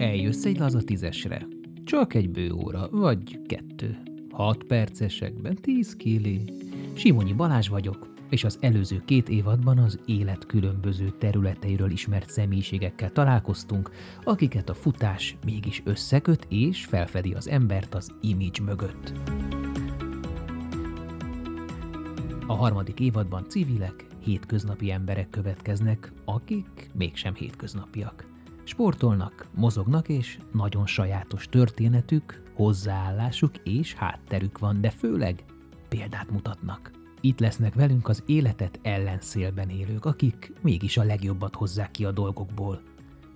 Eljössz egy laza tízesre. Csak egy bő óra, vagy kettő. Hat percesekben tíz kili. Simonyi Balázs vagyok, és az előző két évadban az élet különböző területeiről ismert személyiségekkel találkoztunk, akiket a futás mégis összeköt és felfedi az embert az image mögött. A harmadik évadban civilek, hétköznapi emberek következnek, akik mégsem hétköznapiak. Sportolnak, mozognak, és nagyon sajátos történetük, hozzáállásuk és hátterük van, de főleg példát mutatnak. Itt lesznek velünk az életet ellenszélben élők, akik mégis a legjobbat hozzák ki a dolgokból.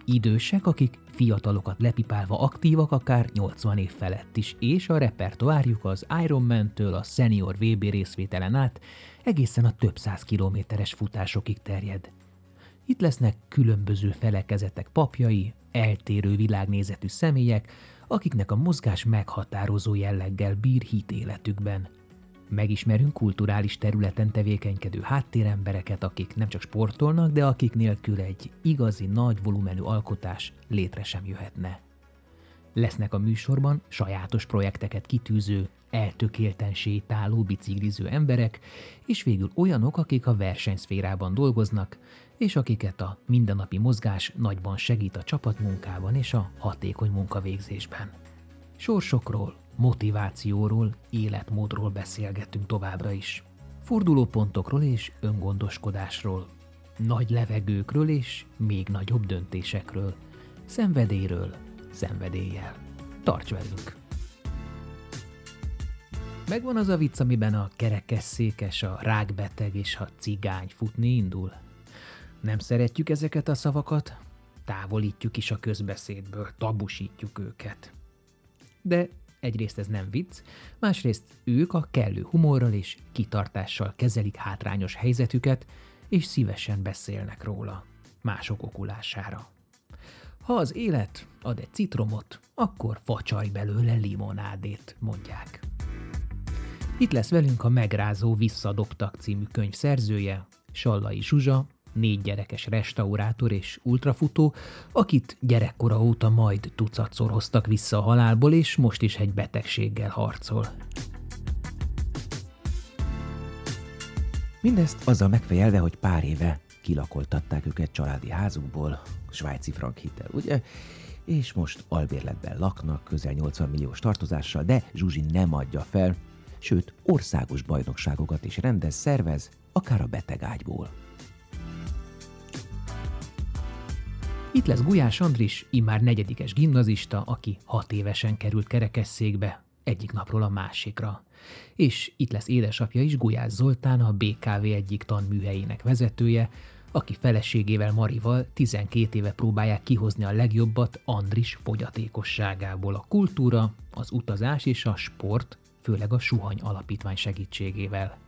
Idősek, akik fiatalokat lepipálva aktívak akár 80 év felett is, és a repertoárjuk az Ironman-től a senior VB részvételen át egészen a több száz kilométeres futásokig terjed. Itt lesznek különböző felekezetek papjai, eltérő világnézetű személyek, akiknek a mozgás meghatározó jelleggel bír hit életükben. Megismerünk kulturális területen tevékenykedő háttérembereket, akik nem csak sportolnak, de akik nélkül egy igazi nagy volumenű alkotás létre sem jöhetne. Lesznek a műsorban sajátos projekteket kitűző, eltökélten sétáló, bicikliző emberek, és végül olyanok, akik a versenyszférában dolgoznak, és akiket a mindennapi mozgás nagyban segít a csapatmunkában és a hatékony munkavégzésben. Sorsokról, motivációról, életmódról beszélgetünk továbbra is. Fordulópontokról és öngondoskodásról, nagy levegőkről és még nagyobb döntésekről, szenvedélyről, szenvedéllyel. Tarts velünk! Megvan az a vicc, amiben a kerekesszékes, a rákbeteg és a cigány futni indul? Nem szeretjük ezeket a szavakat, távolítjuk is a közbeszédből, tabusítjuk őket. De egyrészt ez nem vicc, másrészt ők a kellő humorral és kitartással kezelik hátrányos helyzetüket, és szívesen beszélnek róla, mások okulására. Ha az élet ad egy citromot, akkor facsaj belőle limonádét, mondják. Itt lesz velünk a Megrázó Visszadobtak című könyv szerzője, Sallai Zsuzsa, négy gyerekes restaurátor és ultrafutó, akit gyerekkora óta majd tucatszor hoztak vissza a halálból, és most is egy betegséggel harcol. Mindezt azzal megfejelve, hogy pár éve kilakoltatták őket családi házukból, svájci frank hitel, ugye? És most albérletben laknak, közel 80 milliós tartozással, de Zsuzsi nem adja fel, sőt országos bajnokságokat is rendez, szervez, akár a betegágyból. Itt lesz Gulyás Andris, immár negyedikes gimnazista, aki hat évesen került kerekesszékbe, egyik napról a másikra. És itt lesz édesapja is, Gulyás Zoltán, a BKV egyik tanműhelyének vezetője, aki feleségével Marival 12 éve próbálják kihozni a legjobbat Andris fogyatékosságából a kultúra, az utazás és a sport, főleg a Suhany Alapítvány segítségével.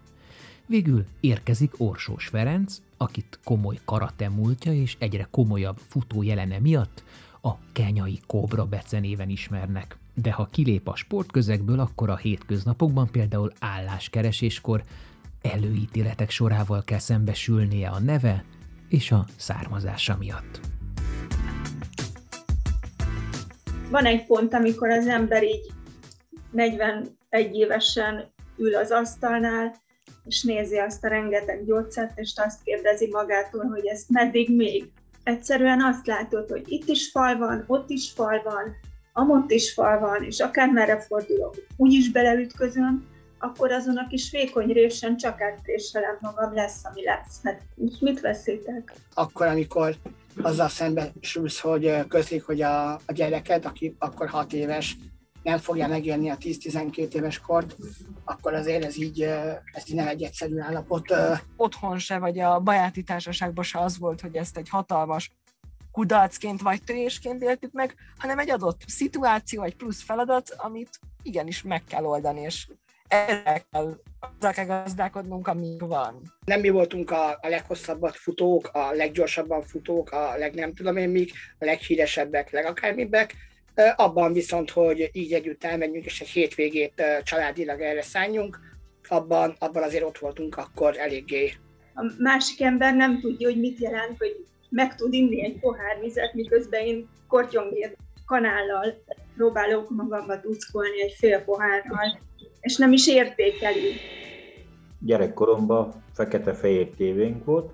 Végül érkezik Orsós Ferenc, akit komoly karate múltja és egyre komolyabb futó jelene miatt a kenyai kobra becenéven ismernek. De ha kilép a sportközegből, akkor a hétköznapokban például álláskereséskor előítéletek sorával kell szembesülnie a neve és a származása miatt. Van egy pont, amikor az ember így 41 évesen ül az asztalnál, és nézi azt a rengeteg gyógyszert, és azt kérdezi magától, hogy ezt meddig még. Egyszerűen azt látod, hogy itt is fal van, ott is fal van, amott is fal van, és akár merre fordulok, úgy is beleütközöm, akkor azon a kis vékony résen csak átréselem magam, lesz, ami lesz. Hát mit veszítek? Akkor, amikor azzal szembesülsz, hogy közlik, hogy a, a gyereket, aki akkor hat éves, nem fogja megélni a 10-12 éves kort, akkor azért ez így, ez így nem egy egyszerű állapot. Otthon se, vagy a bajáti társaságban se az volt, hogy ezt egy hatalmas kudarcként vagy törésként éltük meg, hanem egy adott szituáció, egy plusz feladat, amit igenis meg kell oldani, és erre kell, azzal kell gazdálkodnunk, ami van. Nem mi voltunk a, a leghosszabbat futók, a leggyorsabban futók, a leg nem tudom én mik, a leghíresebbek, legakármibbek, abban viszont, hogy így együtt elmenjünk, és egy hétvégét családilag erre szálljunk, abban, abban azért ott voltunk akkor eléggé. A másik ember nem tudja, hogy mit jelent, hogy meg tud inni egy pohár vizet, miközben én kortyongét kanállal próbálok magamba tuckolni egy fél pohárral, és nem is értékeli. Gyerekkoromban fekete-fehér tévénk volt,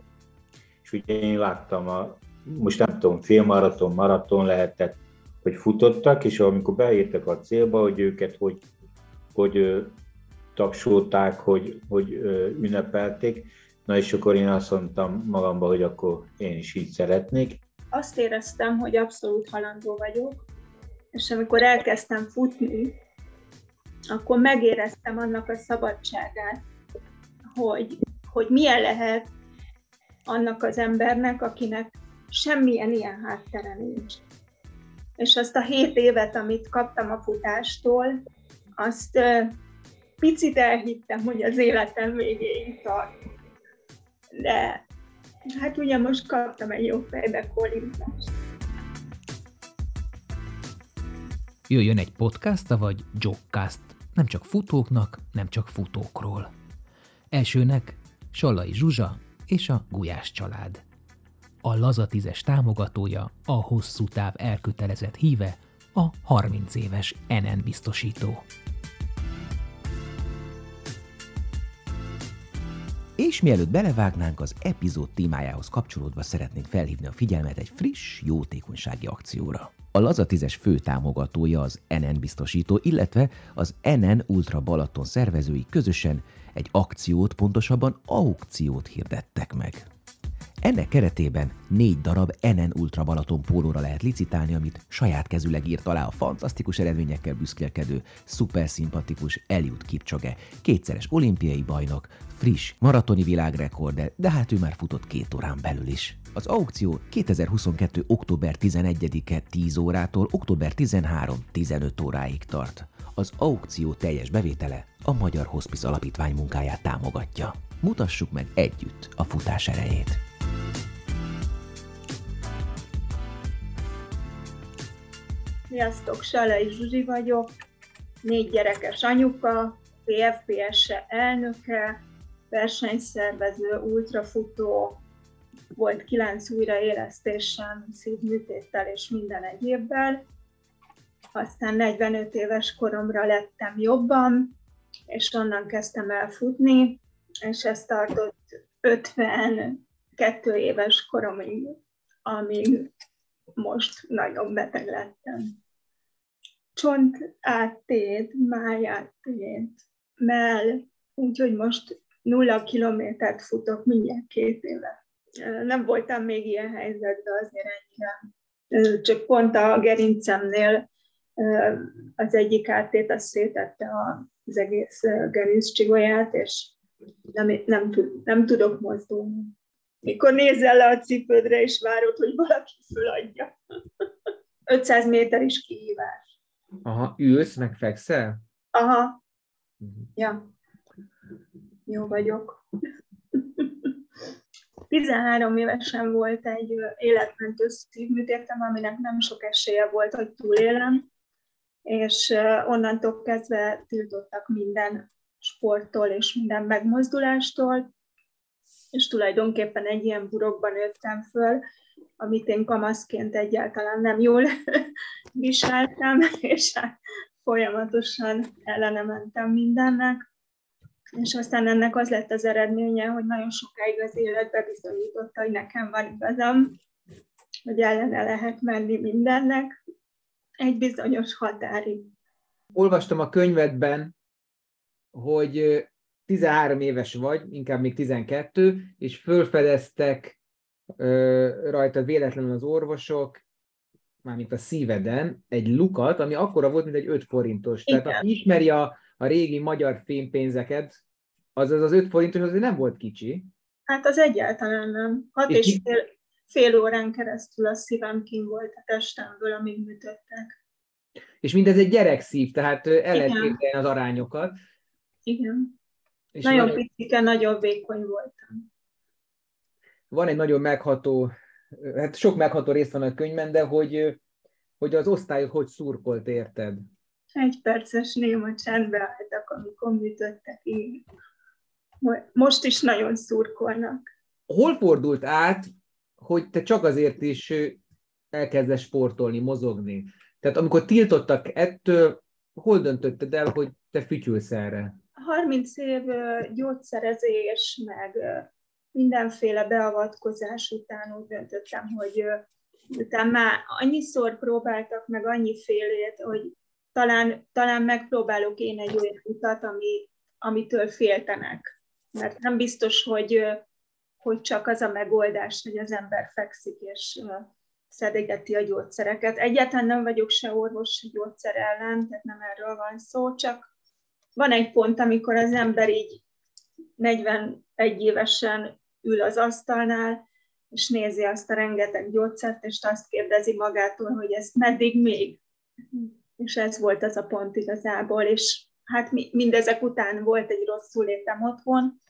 és ugye én láttam a, most nem tudom, félmaraton, maraton lehetett, hogy futottak, és amikor beértek a célba, hogy őket hogy, hogy tapsolták, hogy, hogy ünnepelték, na és akkor én azt mondtam magamba, hogy akkor én is így szeretnék. Azt éreztem, hogy abszolút halandó vagyok, és amikor elkezdtem futni, akkor megéreztem annak a szabadságát, hogy, hogy milyen lehet annak az embernek, akinek semmilyen ilyen háttere nincs. És azt a hét évet, amit kaptam a futástól, azt picit elhittem, hogy az életem végéig tart. De hát ugye most kaptam egy jó fejbe kolintást. Jöjjön egy podcast, vagy jogcast, nem csak futóknak, nem csak futókról. Elsőnek Sallai Zsuzsa és a Gulyás család. A lazatizes támogatója, a hosszú táv elkötelezett híve, a 30 éves NN biztosító. És mielőtt belevágnánk, az epizód témájához kapcsolódva szeretnénk felhívni a figyelmet egy friss, jótékonysági akcióra. A Laza 10-es fő támogatója az NN biztosító, illetve az NN Ultra Balaton szervezői közösen egy akciót, pontosabban aukciót hirdettek meg. Ennek keretében négy darab NN Ultra Balaton pólóra lehet licitálni, amit saját kezüleg írt alá a fantasztikus eredményekkel büszkélkedő, szuper szimpatikus Eliud Kipchoge, kétszeres olimpiai bajnok, friss maratoni világrekorder, de hát ő már futott két órán belül is. Az aukció 2022. október 11-e 10 órától október 13-15 óráig tart. Az aukció teljes bevétele a Magyar Hospice Alapítvány munkáját támogatja. Mutassuk meg együtt a futás erejét! Sziasztok, Salai Zsuzsi vagyok, négy gyerekes anyuka, PFPS-e elnöke, versenyszervező, ultrafutó, volt kilenc újraélesztésem, szívműtéttel és minden egyébbel. Aztán 45 éves koromra lettem jobban, és onnan kezdtem el futni, és ez tartott 52 éves koromig, amíg most nagyon beteg lettem. Csont áttét, máj áttét, mell, úgyhogy most nulla kilométert futok mindjárt két éve. Nem voltam még ilyen helyzetben azért ennyire. Csak pont a gerincemnél az egyik áttét azt szétette az egész gerinccsigolyát, és nem, nem, nem tudok mozdulni. Mikor nézel le a cipődre, és várod, hogy valaki föladja. 500 méter is kihívás. Aha, ülsz, meg fekszel? Aha. Uh-huh. Ja. Jó vagyok. 13 évesen volt egy életmentő szívműtétem, aminek nem sok esélye volt, hogy túlélem, és onnantól kezdve tiltottak minden sporttól és minden megmozdulástól, és tulajdonképpen egy ilyen burokban nőttem föl, amit én kamaszként egyáltalán nem jól viseltem, és hát folyamatosan ellene mentem mindennek és aztán ennek az lett az eredménye, hogy nagyon sokáig az életbe bizonyította, hogy nekem van igazam, hogy ellene lehet menni mindennek egy bizonyos határig. Olvastam a könyvedben, hogy 13 éves vagy, inkább még 12, és fölfedeztek rajta véletlenül az orvosok, mármint a szíveden, egy lukat, ami akkora volt, mint egy 5 forintos. Igen. Tehát aki ismeri a, a régi magyar fémpénzeket, az az, az 5 forintos azért nem volt kicsi. Hát az egyáltalán nem. Hat és, és fél, fél órán keresztül a szívem kim volt a testemből, amíg műtöttek. És mindez egy gyerekszív, tehát el lehet az arányokat. Igen. És nagyon van, picike, nagyon vékony voltam. Van egy nagyon megható, hát sok megható rész van a könyvben, de hogy, hogy az osztályok hogy szurkolt érted? Egy perces néma csendbe álltak, amikor műtöttek így. Most is nagyon szurkolnak. Hol fordult át, hogy te csak azért is elkezdesz sportolni, mozogni? Tehát amikor tiltottak ettől, hol döntötted el, hogy te fütyülsz erre? 30 év gyógyszerezés, meg mindenféle beavatkozás után úgy döntöttem, hogy utána már annyiszor próbáltak meg annyi félét, hogy talán, talán megpróbálok én egy olyan utat, ami, amitől féltenek. Mert nem biztos, hogy, hogy csak az a megoldás, hogy az ember fekszik és szedegeti a gyógyszereket. Egyáltalán nem vagyok se orvos gyógyszer ellen, tehát nem erről van szó, csak van egy pont, amikor az ember így 41 évesen ül az asztalnál, és nézi azt a rengeteg gyógyszert, és azt kérdezi magától, hogy ezt meddig még. És ez volt az a pont igazából, és hát mindezek után volt egy rosszul létem otthon,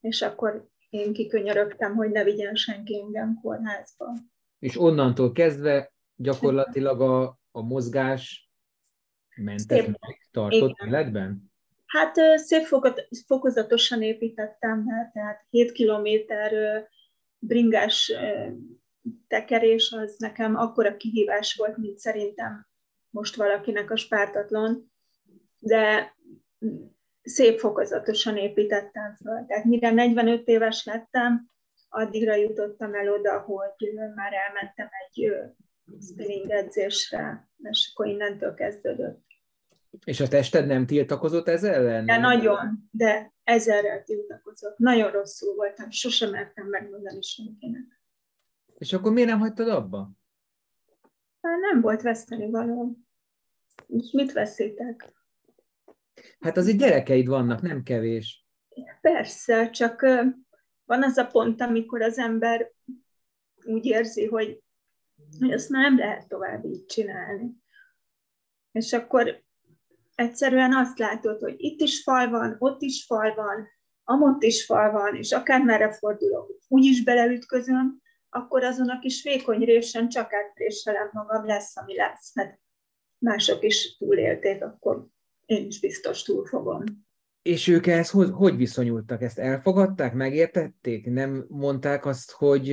és akkor én kikönyörögtem, hogy ne vigyen senki engem kórházba. És onnantól kezdve gyakorlatilag a, a mozgás mentet tartott Igen. életben? Hát szép fokozatosan építettem, tehát 7 kilométer bringás tekerés az nekem akkora kihívás volt, mint szerintem most valakinek a spártatlan, de szép fokozatosan építettem föl. Tehát mire 45 éves lettem, addigra jutottam el oda, hogy már elmentem egy spinning edzésre, és akkor innentől kezdődött. És a tested nem tiltakozott ez ellen? De nagyon, de ezerrel tiltakozott. Nagyon rosszul voltam, sosem mertem megmondani senkinek. És akkor miért nem hagytad abba? Hát nem volt veszteni való. És mit veszítek? Hát azért gyerekeid vannak, nem kevés. Persze, csak van az a pont, amikor az ember úgy érzi, hogy, hogy ezt már nem lehet tovább így csinálni. És akkor egyszerűen azt látod, hogy itt is fal van, ott is fal van, amott is fal van, és akármerre fordulok, úgy is beleütközöm, akkor azon a kis vékony résen csak átpréselem magam, lesz, ami lesz, mert mások is túlélték, akkor én is biztos túl fogom. És ők ehhez hogy, hogy viszonyultak? Ezt elfogadták, megértették? Nem mondták azt, hogy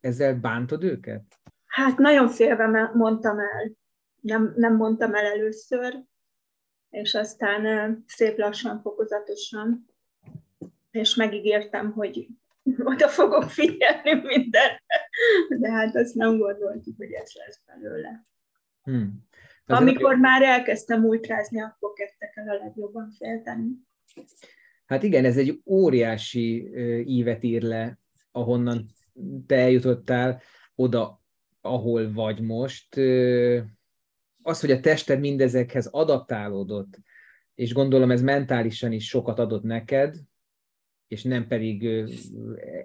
ezzel bántod őket? Hát nagyon félve mondtam el. Nem, nem mondtam el először, és aztán szép lassan, fokozatosan, és megígértem, hogy oda fogok figyelni mindenre, de hát azt nem gondoltuk, hogy ez lesz belőle. Hmm. Amikor nagyon... már elkezdtem ultrázni, akkor kezdtek el a legjobban félteni. Hát igen, ez egy óriási ívet ír le, ahonnan te eljutottál oda, ahol vagy most az, hogy a tested mindezekhez adaptálódott, és gondolom ez mentálisan is sokat adott neked, és nem pedig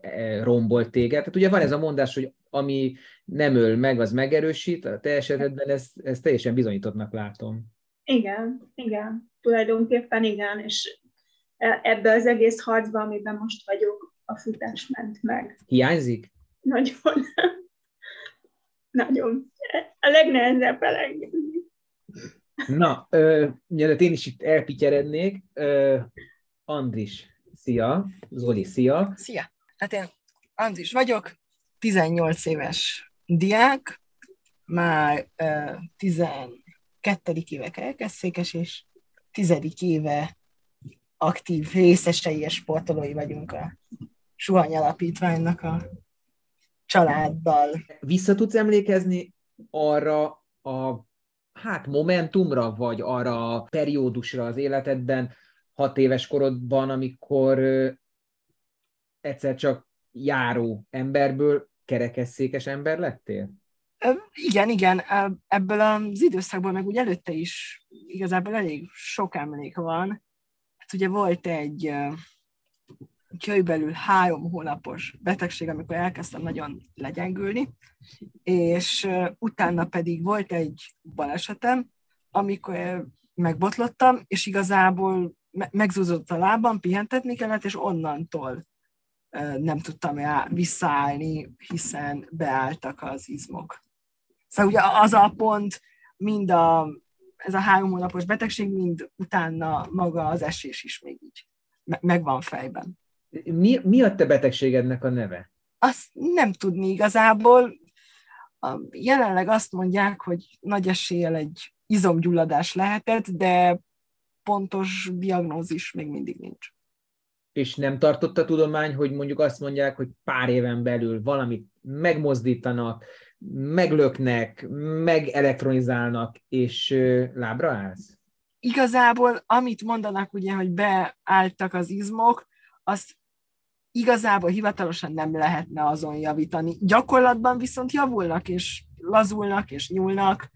e, rombolt téged. Tehát ugye van ez a mondás, hogy ami nem öl meg, az megerősít, a te esetedben ezt, ezt teljesen bizonyítottnak látom. Igen, igen, tulajdonképpen igen, és e, ebbe az egész harcba, amiben most vagyok, a futás ment meg. Hiányzik? Nagyon. Nagyon. A legnehezebb elengedni. Na, mielőtt én is itt elpityerednék, ö, Andris, szia, Zoli, szia. Szia, hát én Andris vagyok, 18 éves diák, már ö, 12. éve kerekesszékes, és 10. éve aktív részesei és sportolói vagyunk a Suhany Alapítványnak a családdal. Vissza tudsz emlékezni arra a hát momentumra, vagy arra a periódusra az életedben, hat éves korodban, amikor egyszer csak járó emberből kerekesszékes ember lettél? Igen, igen, ebből az időszakból meg úgy előtte is igazából elég sok emlék van. Hát ugye volt egy körülbelül három hónapos betegség, amikor elkezdtem nagyon legyengülni, és utána pedig volt egy balesetem, amikor megbotlottam, és igazából megzúzott a lábam, pihentetni kellett, és onnantól nem tudtam visszaállni, hiszen beálltak az izmok. Szóval ugye az a pont, mind a, ez a három hónapos betegség, mind utána maga az esés is még így megvan fejben. Mi, mi a te betegségednek a neve? Azt nem tudni igazából. Jelenleg azt mondják, hogy nagy eséllyel egy izomgyulladás lehetett, de pontos diagnózis még mindig nincs. És nem tartott a tudomány, hogy mondjuk azt mondják, hogy pár éven belül valamit megmozdítanak, meglöknek, megelektronizálnak, és lábra állsz? Igazából, amit mondanak ugye, hogy beálltak az izmok, azt igazából hivatalosan nem lehetne azon javítani. Gyakorlatban viszont javulnak, és lazulnak, és nyúlnak.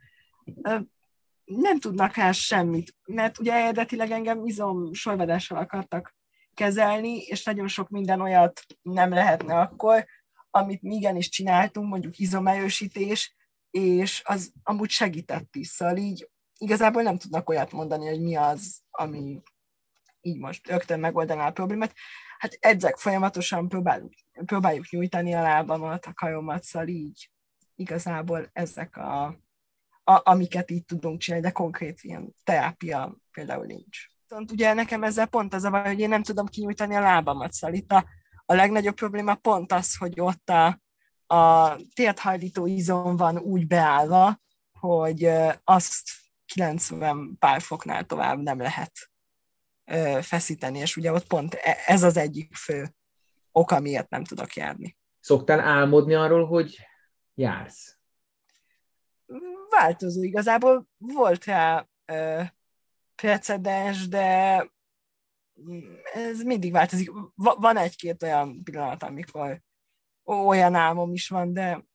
Nem tudnak el semmit, mert ugye eredetileg engem izom sojvadással akartak kezelni, és nagyon sok minden olyat nem lehetne akkor, amit mi igenis csináltunk, mondjuk izomerősítés, és az amúgy segített is, szóval így igazából nem tudnak olyat mondani, hogy mi az, ami így most rögtön megoldaná a problémát. Hát edzek folyamatosan, próbáljuk, próbáljuk nyújtani a lábamat, a karomat, szóval így igazából ezek a, a, amiket így tudunk csinálni, de konkrét ilyen terápia például nincs. Viszont ugye nekem ezzel pont az a baj, hogy én nem tudom kinyújtani a lábamat, szóval itt a, a legnagyobb probléma pont az, hogy ott a, a térthajlító izom van úgy beállva, hogy azt 90 pár foknál tovább nem lehet feszíteni, és ugye ott pont e, ez az egyik fő oka, miért nem tudok járni. Szoktál álmodni arról, hogy jársz? Változó igazából. Volt rá ö, precedens, de ez mindig változik. Van egy-két olyan pillanat, amikor olyan álmom is van, de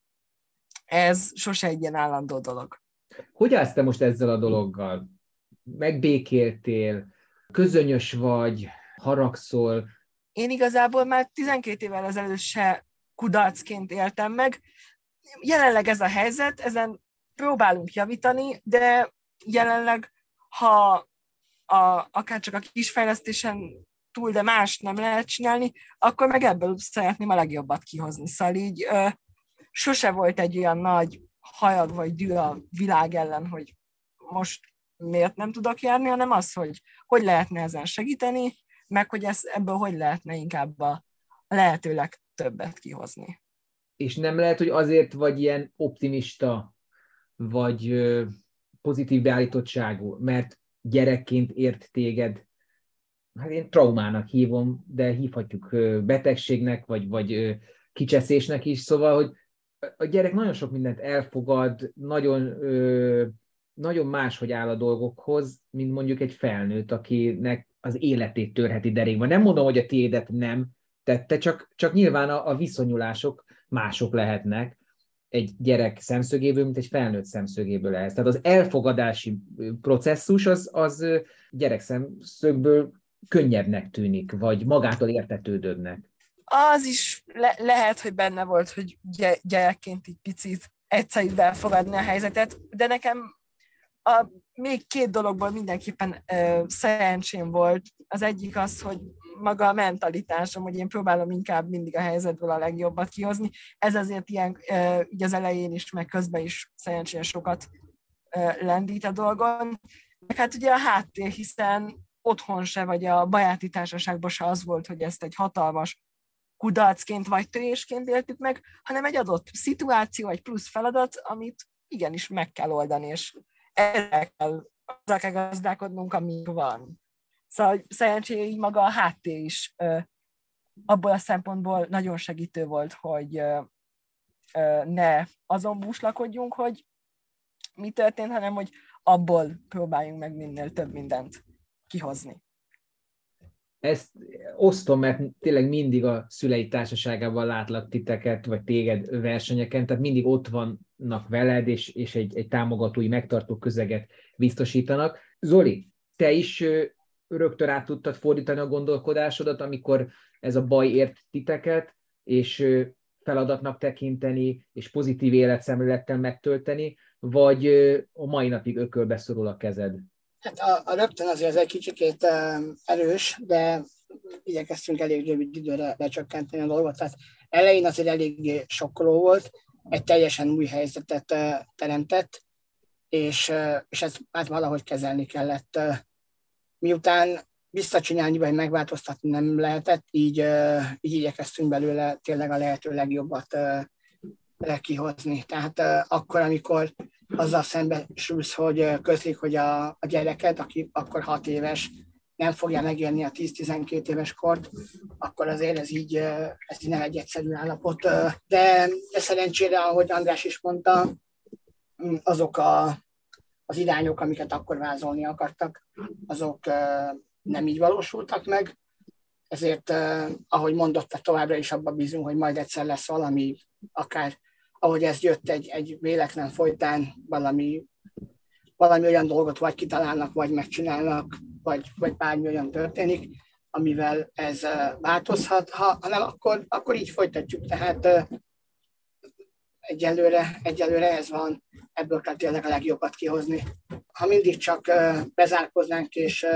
ez sose egy ilyen állandó dolog. Hogy állsz te most ezzel a dologgal? Megbékéltél, közönyös vagy, haragszol? Én igazából már 12 évvel ezelőtt se kudarcként éltem meg. Jelenleg ez a helyzet, ezen próbálunk javítani, de jelenleg, ha a, akár csak a kisfejlesztésen túl, de más nem lehet csinálni, akkor meg ebből szeretném a legjobbat kihozni. Szóval így ö, sose volt egy olyan nagy hajad vagy dű a világ ellen, hogy most miért nem tudok járni, hanem az, hogy hogy lehetne ezen segíteni, meg hogy ez, ebből hogy lehetne inkább a lehető legtöbbet kihozni. És nem lehet, hogy azért vagy ilyen optimista, vagy pozitív beállítottságú, mert gyerekként ért téged, hát én traumának hívom, de hívhatjuk betegségnek, vagy, vagy kicseszésnek is, szóval, hogy a gyerek nagyon sok mindent elfogad, nagyon, nagyon máshogy áll a dolgokhoz, mint mondjuk egy felnőtt, akinek az életét törheti derékban. Nem mondom, hogy a tiédet nem tette, csak, csak nyilván a, a viszonyulások mások lehetnek egy gyerek szemszögéből, mint egy felnőtt szemszögéből ehhez. Tehát az elfogadási processzus az, az gyerek szemszögből könnyebbnek tűnik, vagy magától értetődőbbnek az is le- lehet, hogy benne volt, hogy gyerekként egy picit egyszerűbb elfogadni a helyzetet, de nekem a, még két dologból mindenképpen ö, szerencsém volt. Az egyik az, hogy maga a mentalitásom, hogy én próbálom inkább mindig a helyzetből a legjobbat kihozni. Ez azért ilyen, ö, így az elején is, meg közben is szerencsére sokat ö, lendít a dolgon. Meg hát ugye a háttér, hiszen otthon se, vagy a bajáti társaságban se az volt, hogy ezt egy hatalmas kudarcként vagy törésként éltük meg, hanem egy adott szituáció, egy plusz feladat, amit igenis meg kell oldani, és erre kell, azzal kell gazdálkodnunk, ami van. Szóval szerencsére így maga a háttér is ö, abból a szempontból nagyon segítő volt, hogy ö, ne azon búslakodjunk, hogy mi történt, hanem hogy abból próbáljunk meg minél több mindent kihozni ezt osztom, mert tényleg mindig a szülei társaságában látlak titeket, vagy téged versenyeken, tehát mindig ott vannak veled, és, és egy, egy támogatói, megtartó közeget biztosítanak. Zoli, te is rögtön át tudtad fordítani a gondolkodásodat, amikor ez a baj ért titeket, és feladatnak tekinteni, és pozitív életszemlélettel megtölteni, vagy a mai napig ökölbe szorul a kezed? Hát a, a rögtön azért ez egy kicsit erős, de igyekeztünk elég rövid időre lecsökkenteni a dolgot. Tehát elején azért eléggé sokkoló volt, egy teljesen új helyzetet teremtett, és, és ezt hát valahogy kezelni kellett. Miután visszacsinálni vagy megváltoztatni nem lehetett, így, így igyekeztünk belőle tényleg a lehető legjobbat kihozni. Tehát akkor, amikor azzal szembesülsz, hogy közlik, hogy a, a gyereket, aki akkor 6 éves, nem fogja megérni a 10-12 éves kort, akkor azért ez így, ez így nem egy egyszerű állapot. De, de szerencsére, ahogy András is mondta, azok a, az irányok, amiket akkor vázolni akartak, azok nem így valósultak meg, ezért, ahogy mondotta, továbbra is abban bízunk, hogy majd egyszer lesz valami, akár ahogy ez jött egy, egy véletlen folytán, valami, valami olyan dolgot vagy kitalálnak, vagy megcsinálnak, vagy, vagy bármi olyan történik, amivel ez változhat, ha, ha akkor, akkor így folytatjuk. Tehát egyelőre, egyelőre ez van, ebből kell tényleg a legjobbat kihozni. Ha mindig csak bezárkoznánk és,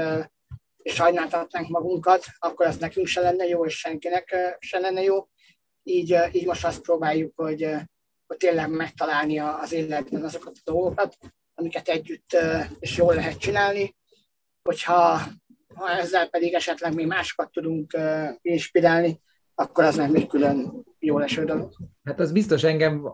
és sajnáltatnánk magunkat, akkor az nekünk se lenne jó, és senkinek se lenne jó. Így, így most azt próbáljuk, hogy, hogy tényleg megtalálni az életben azokat a dolgokat, amiket együtt és jól lehet csinálni, hogyha ha ezzel pedig esetleg mi másokat tudunk inspirálni, akkor az meg még külön jó eső dolog. Hát az biztos engem,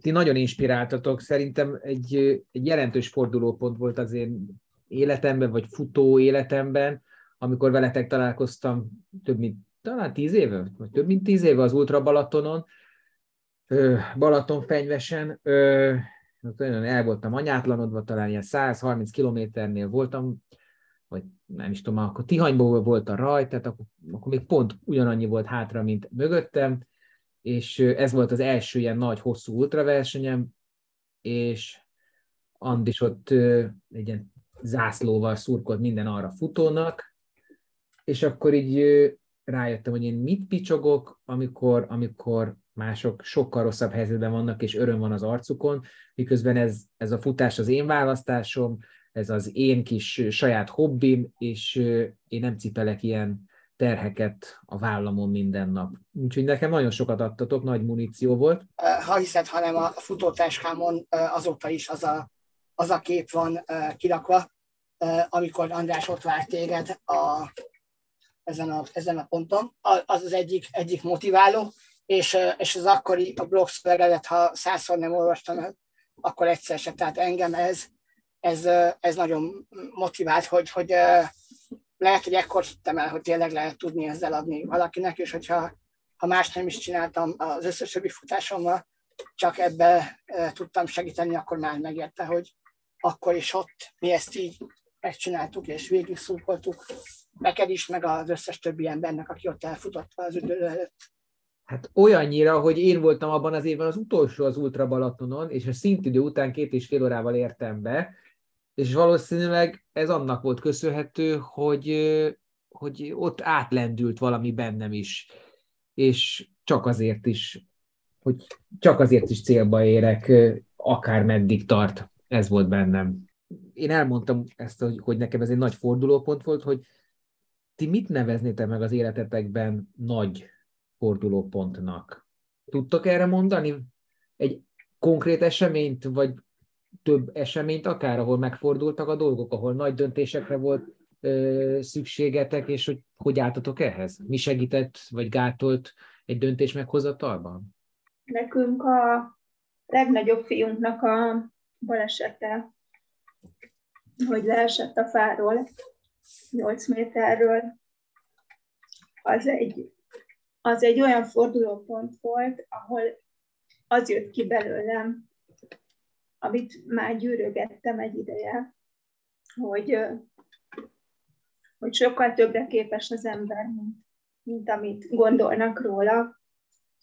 ti nagyon inspiráltatok, szerintem egy, egy jelentős fordulópont volt az én életemben, vagy futó életemben, amikor veletek találkoztam több mint talán tíz éve, vagy több mint tíz éve az Ultra Balatonon, Balatonfenyvesen, el voltam anyátlanodva, talán ilyen 130 kilométernél voltam, nem is tudom, akkor Tihanyból volt a raj, tehát akkor, akkor még pont ugyanannyi volt hátra, mint mögöttem, és ez volt az első ilyen nagy, hosszú ultraversenyem, és Andis ott egy ilyen zászlóval szurkolt minden arra futónak, és akkor így rájöttem, hogy én mit picsogok, amikor, amikor mások sokkal rosszabb helyzetben vannak, és öröm van az arcukon, miközben ez, ez a futás az én választásom, ez az én kis saját hobbim, és én nem cipelek ilyen terheket a vállamon minden nap. Úgyhogy nekem nagyon sokat adtatok, nagy muníció volt. Ha hiszed, hanem a futótáskámon azóta is az a, az a kép van kirakva, amikor András ott várt téged a, ezen, a, ezen a ponton. Az az egyik, egyik motiváló, és, és az akkori a blog szövegedet, ha százszor nem olvastam, akkor egyszer se. Tehát engem ez, ez, ez nagyon motivált, hogy, hogy lehet, hogy ekkor hittem el, hogy tényleg lehet tudni ezzel adni valakinek, és hogyha ha más nem is csináltam az összes többi futásommal, csak ebbe tudtam segíteni, akkor már megérte, hogy akkor is ott mi ezt így megcsináltuk, és végig szurkoltuk neked is, meg az összes többi embernek, aki ott elfutott az idő előtt. Hát olyannyira, hogy én voltam abban az évben az utolsó az Ultra Balatonon, és a szintidő után két és fél órával értem be, és valószínűleg ez annak volt köszönhető, hogy, hogy ott átlendült valami bennem is, és csak azért is, hogy csak azért is célba érek, akár meddig tart. Ez volt bennem. Én elmondtam ezt, hogy, hogy nekem ez egy nagy fordulópont volt, hogy ti mit neveznétek meg az életetekben nagy fordulópontnak? Tudtok erre mondani? Egy konkrét eseményt, vagy több eseményt, akár ahol megfordultak a dolgok, ahol nagy döntésekre volt ö, szükségetek, és hogy hogy álltatok ehhez? Mi segített, vagy gátolt egy döntés meghozatalban? Nekünk a legnagyobb fiunknak a balesete, hogy leesett a fáról, 8 méterről, az egy, az egy olyan fordulópont volt, ahol az jött ki belőlem, amit már gyűrögettem egy ideje, hogy, hogy sokkal többre képes az ember, mint, mint amit gondolnak róla,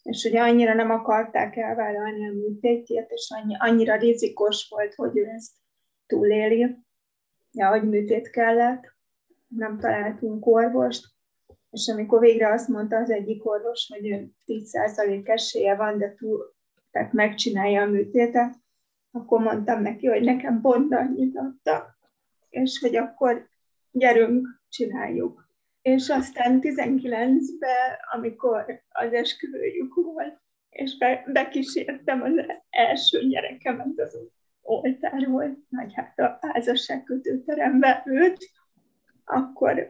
és hogy annyira nem akarták elvállalni a műtétjét, és annyi, annyira rizikos volt, hogy ő ezt túléli, ja, hogy műtét kellett, nem találtunk orvost, és amikor végre azt mondta az egyik orvos, hogy ő 10% esélye van, de túl, tehát megcsinálja a műtétet, akkor mondtam neki, hogy nekem pont annyit adta, és hogy akkor gyerünk, csináljuk. És aztán 19-ben, amikor az esküvőjük volt, és be, bekísértem az első gyerekemet az oltárról, nagy hát a házasságkötőterembe őt, akkor,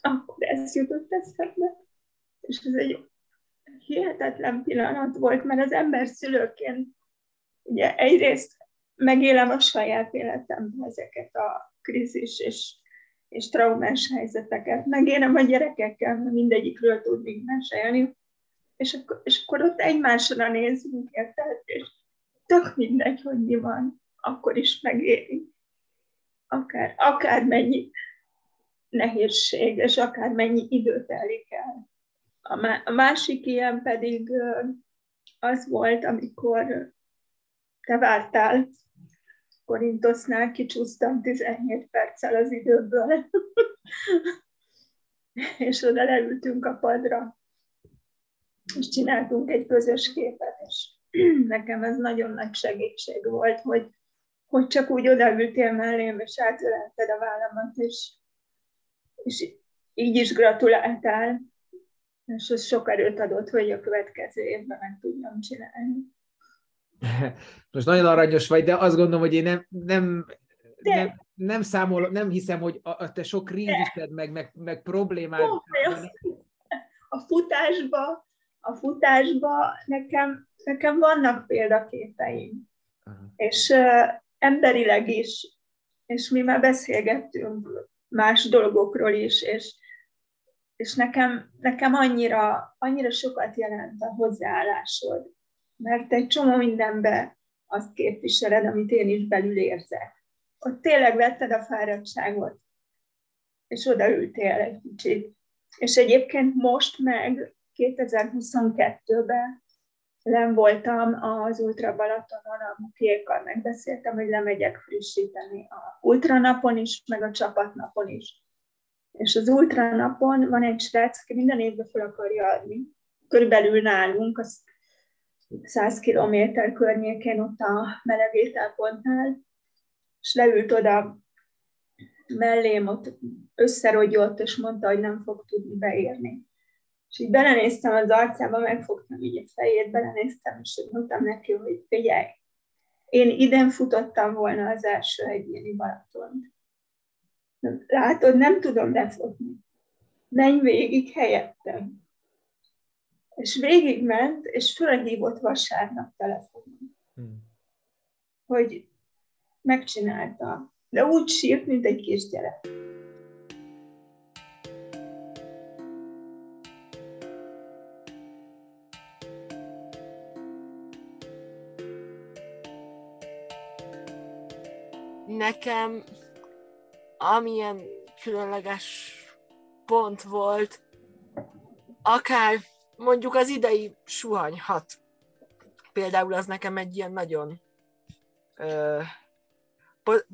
akkor ez jutott eszembe. És ez egy hihetetlen pillanat volt, mert az ember szülőként ugye egyrészt megélem a saját életemben ezeket a krízis és, és traumás helyzeteket, megélem a gyerekekkel, mert mindegyikről tudnék mesélni, és akkor, és akkor ott egymásra nézünk, érted? És tök mindegy, hogy mi van, akkor is megéri. Akár, akár mennyi nehézség, és akár mennyi idő telik el. A másik ilyen pedig az volt, amikor te vártál. Korintosznál, kicsúsztam 17 perccel az időből, és oda leültünk a padra, és csináltunk egy közös képet, és nekem ez nagyon nagy segítség volt, hogy, hogy csak úgy odaültél mellém, és átölelted a vállamat, és, és így is gratuláltál, és ez sok erőt adott, hogy a következő évben meg tudjam csinálni. Most nagyon aranyos vagy, de azt gondolom, hogy én nem, nem, de. nem, nem számol, nem hiszem, hogy a, a te sok krízised, meg, meg, meg problémád. A futásba, a futásba nekem, nekem vannak példaképeim. Aha. És uh, emberileg is, és mi már beszélgettünk más dolgokról is, és, és nekem, nekem annyira, annyira sokat jelent a hozzáállásod, mert egy csomó mindenbe azt képviseled, amit én is belül érzek. Ott tényleg vetted a fáradtságot, és odaültél egy kicsit. És egyébként most meg 2022-ben len voltam az Ultra Balatonon, a mukiékkal megbeszéltem, hogy lemegyek frissíteni a ultranapon is, meg a csapatnapon is. És az ultranapon van egy srác, aki minden évben fel akarja adni. Körülbelül nálunk, az 100 kilométer környékén ott a melegételpontnál, és leült oda mellém, ott összerogyott, és mondta, hogy nem fog tudni beérni. És így belenéztem az arcába, megfogtam így a fejét, belenéztem, és mondtam neki, hogy figyelj, én idén futottam volna az első egyéni Balatont. Látod, nem tudom lefogni. Menj végig helyettem. És végigment, és fölhívott vasárnap telefonon. Hmm. Hogy megcsinálta. De úgy sírt, mint egy kisgyerek. nekem amilyen különleges pont volt, akár mondjuk az idei suhanyhat. Például az nekem egy ilyen nagyon ö,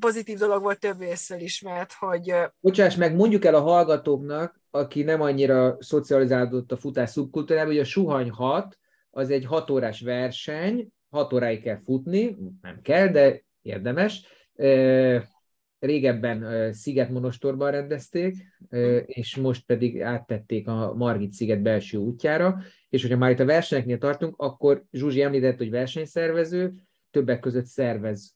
pozitív dolog volt több részről is, mert hogy... Bocsáss meg, mondjuk el a hallgatóknak, aki nem annyira szocializálódott a futás szubkultúrában, hogy a suhany 6 az egy hatórás verseny, hat óráig kell futni, nem kell, de érdemes, Régebben Szigetmonostorban rendezték, és most pedig áttették a Margit sziget belső útjára, és hogyha már itt a versenyeknél tartunk, akkor Zsuzsi említett, hogy versenyszervező, többek között szervez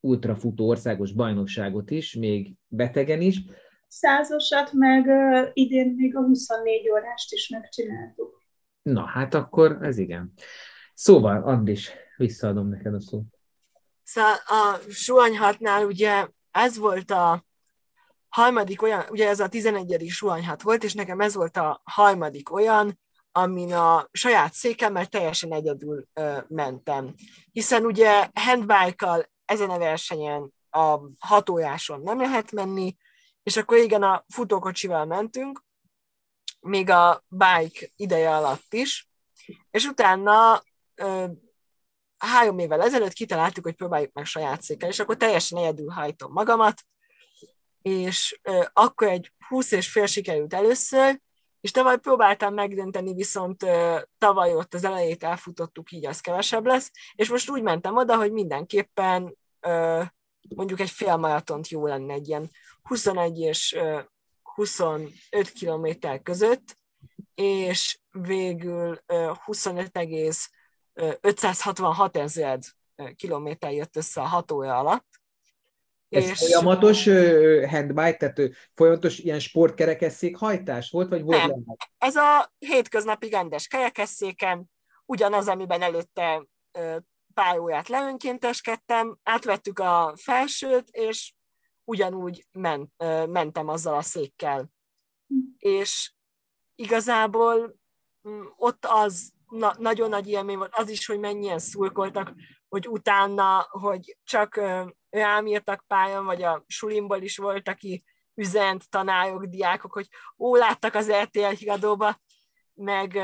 ultrafutó országos bajnokságot is, még betegen is. Százasat, meg uh, idén még a 24 órást is megcsináltuk. Na, hát akkor ez igen. Szóval, Andis, visszaadom neked a szót. Szóval a suhanyhatnál ugye ez volt a harmadik olyan, ugye ez a 11. suhanyhat volt, és nekem ez volt a harmadik olyan, amin a saját székemmel teljesen egyedül ö, mentem. Hiszen ugye handbike-kal ezen a versenyen a hatójáson nem lehet menni, és akkor igen, a futókocsival mentünk, még a bike ideje alatt is, és utána három évvel ezelőtt kitaláltuk, hogy próbáljuk meg saját székkel, és akkor teljesen egyedül hajtom magamat, és akkor egy 20 és fél sikerült először, és tavaly próbáltam megdönteni, viszont tavaly ott az elejét elfutottuk, így az kevesebb lesz, és most úgy mentem oda, hogy mindenképpen mondjuk egy fél maratont jó lenne egy ilyen 21 és ö, 25 kilométer között, és végül ö, 25, 566 ezer kilométer jött össze a hat óra alatt, Ez és... folyamatos handbike, tehát folyamatos ilyen sportkerekesszék hajtás volt, vagy volt Nem. Ez a hétköznapi rendes kerekesszéken, ugyanaz, amiben előtte pályóját leönkénteskedtem, átvettük a felsőt, és ugyanúgy ment, mentem azzal a székkel. Hm. És igazából mm, ott az na, nagyon nagy élmény volt, az is, hogy mennyien szurkoltak, hogy utána, hogy csak rám írtak pályán, vagy a sulimból is volt, aki üzent, tanárok, diákok, hogy ó, láttak az RTL híradóba, meg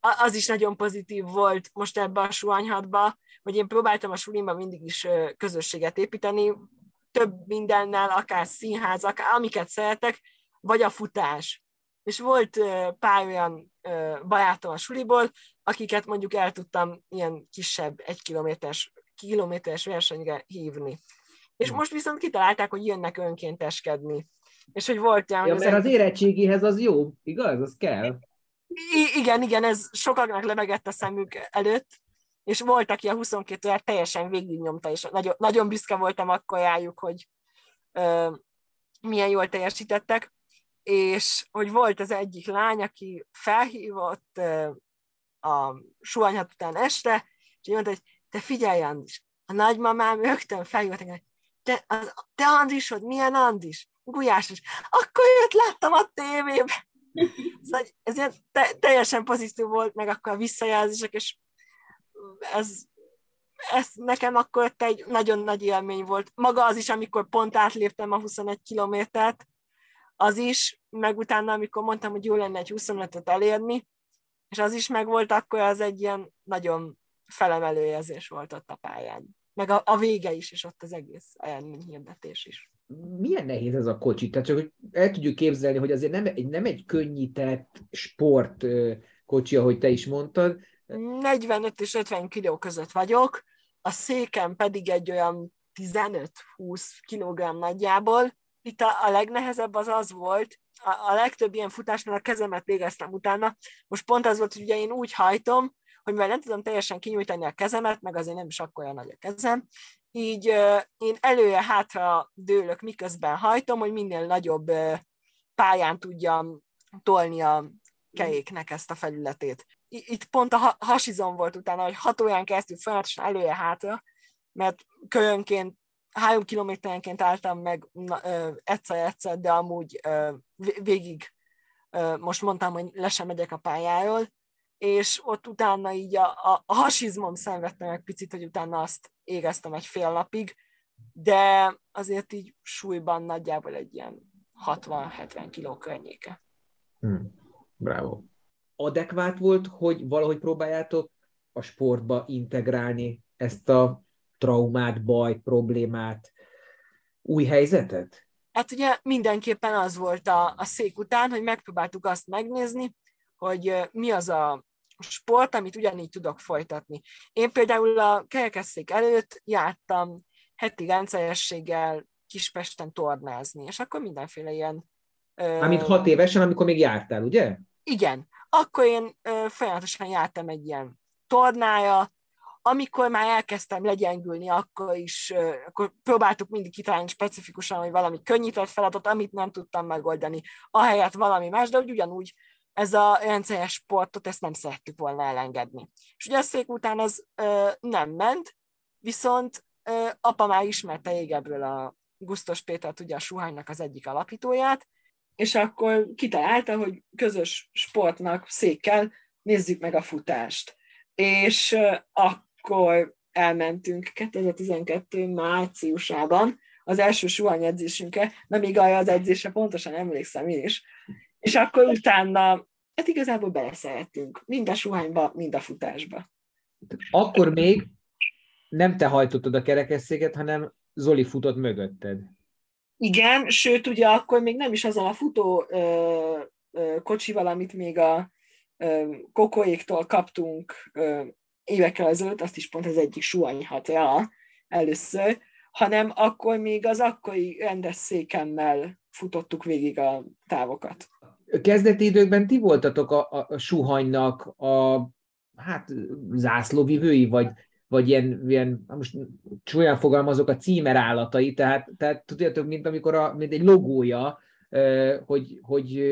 az is nagyon pozitív volt most ebbe a suhanyhatba, hogy én próbáltam a sulimban mindig is közösséget építeni, több mindennel, akár színház, akár amiket szeretek, vagy a futás. És volt pár olyan barátom a suliból, akiket mondjuk el tudtam ilyen kisebb, egy kilométeres, kilométeres versenyre hívni. És most viszont kitalálták, hogy jönnek önkénteskedni. És hogy volt olyan... Ja, mert az érettségihez az jó, igaz? Az kell. I- igen, igen, ez sokaknak lebegett a szemük előtt, és volt, aki a 22 órát teljesen végignyomta, és nagyon, nagyon büszke voltam akkor rájuk, hogy ö, milyen jól teljesítettek, és hogy volt az egyik lány, aki felhívott a suhanyhat után este, és mondta, hogy te figyelj, Andis, a nagymamám rögtön felhívott engem, te, az, te Andisod, milyen Andis? Gulyásos. Akkor jött, láttam a tévében. Szóval ez ilyen te, teljesen pozitív volt, meg akkor a visszajelzések, és ez, ez nekem akkor egy nagyon nagy élmény volt. Maga az is, amikor pont átléptem a 21 kilométert, az is, meg utána, amikor mondtam, hogy jó lenne egy 25-öt elérni, és az is megvolt, akkor az egy ilyen nagyon felemelő érzés volt ott a pályán. Meg a, a vége is, és ott az egész hirdetés is. Milyen nehéz ez a kocsi? Tehát csak hogy el tudjuk képzelni, hogy azért nem egy, nem egy könnyített sport kocsi, ahogy te is mondtad. 45 és 50 kiló között vagyok, a székem pedig egy olyan 15-20 kg nagyjából. Itt a, a legnehezebb az az volt, a, a legtöbb ilyen futásnál a kezemet végeztem utána. Most pont az volt, hogy ugye én úgy hajtom, hogy már nem tudom teljesen kinyújtani a kezemet, meg azért nem is akkor olyan nagy a kezem, így uh, én előre-hátra dőlök, miközben hajtom, hogy minél nagyobb uh, pályán tudjam tolni a keréknek ezt a felületét. Itt pont a hasizom volt utána, hogy hat órán keresztül folyamatosan előre-hátra, mert körönként három kilométerenként álltam meg egyszer-egyszer, de amúgy végig most mondtam, hogy le sem megyek a pályáról, és ott utána így a, a, a hasizmom szenvedtem meg picit, hogy utána azt éreztem egy fél napig, de azért így súlyban nagyjából egy ilyen 60-70 kiló környéke. Hmm. Bravo. Adekvát volt, hogy valahogy próbáljátok a sportba integrálni ezt a traumát, bajt, problémát, új helyzetet? Hát ugye mindenképpen az volt a, a szék után, hogy megpróbáltuk azt megnézni, hogy mi az a sport, amit ugyanígy tudok folytatni. Én például a kerekesszék előtt jártam heti rendszerességgel Kispesten tornázni, és akkor mindenféle ilyen... Mármint hat évesen, amikor még jártál, ugye? Igen. Akkor én ö, folyamatosan jártam egy ilyen tornája, amikor már elkezdtem legyengülni, akkor is akkor próbáltuk mindig kitalálni specifikusan, hogy valami könnyített feladat, amit nem tudtam megoldani, ahelyett valami más, de hogy ugyanúgy ez a rendszeres sportot, ezt nem szerettük volna elengedni. És ugye a szék után ez ö, nem ment, viszont ö, apa már ismerte régebről a Gusztos Pétert, ugye a Suhánynak az egyik alapítóját, és akkor kitalálta, hogy közös sportnak székkel nézzük meg a futást. És ö, akkor elmentünk 2012. márciusában az első suhany edzésünkre, nem még az edzése, pontosan emlékszem én is, és akkor utána, hát igazából beleszerettünk, mind a suhányba, mind a futásba. Akkor még nem te hajtottad a kerekesszéket, hanem Zoli futott mögötted. Igen, sőt, ugye akkor még nem is azon a futó ö, ö, kocsival, amit még a ö, kokoéktól kaptunk ö, évekkel ezelőtt, azt is pont az egyik suhanyhatra először, hanem akkor még az akkori rendes székemmel futottuk végig a távokat. Kezdeti időkben ti voltatok a, a, a suhanynak a hát zászlóvivői, vagy, vagy ilyen, ilyen most olyan fogalmazok, a címer állatai, tehát, tehát tudjátok, mint amikor a, mint egy logója, hogy, hogy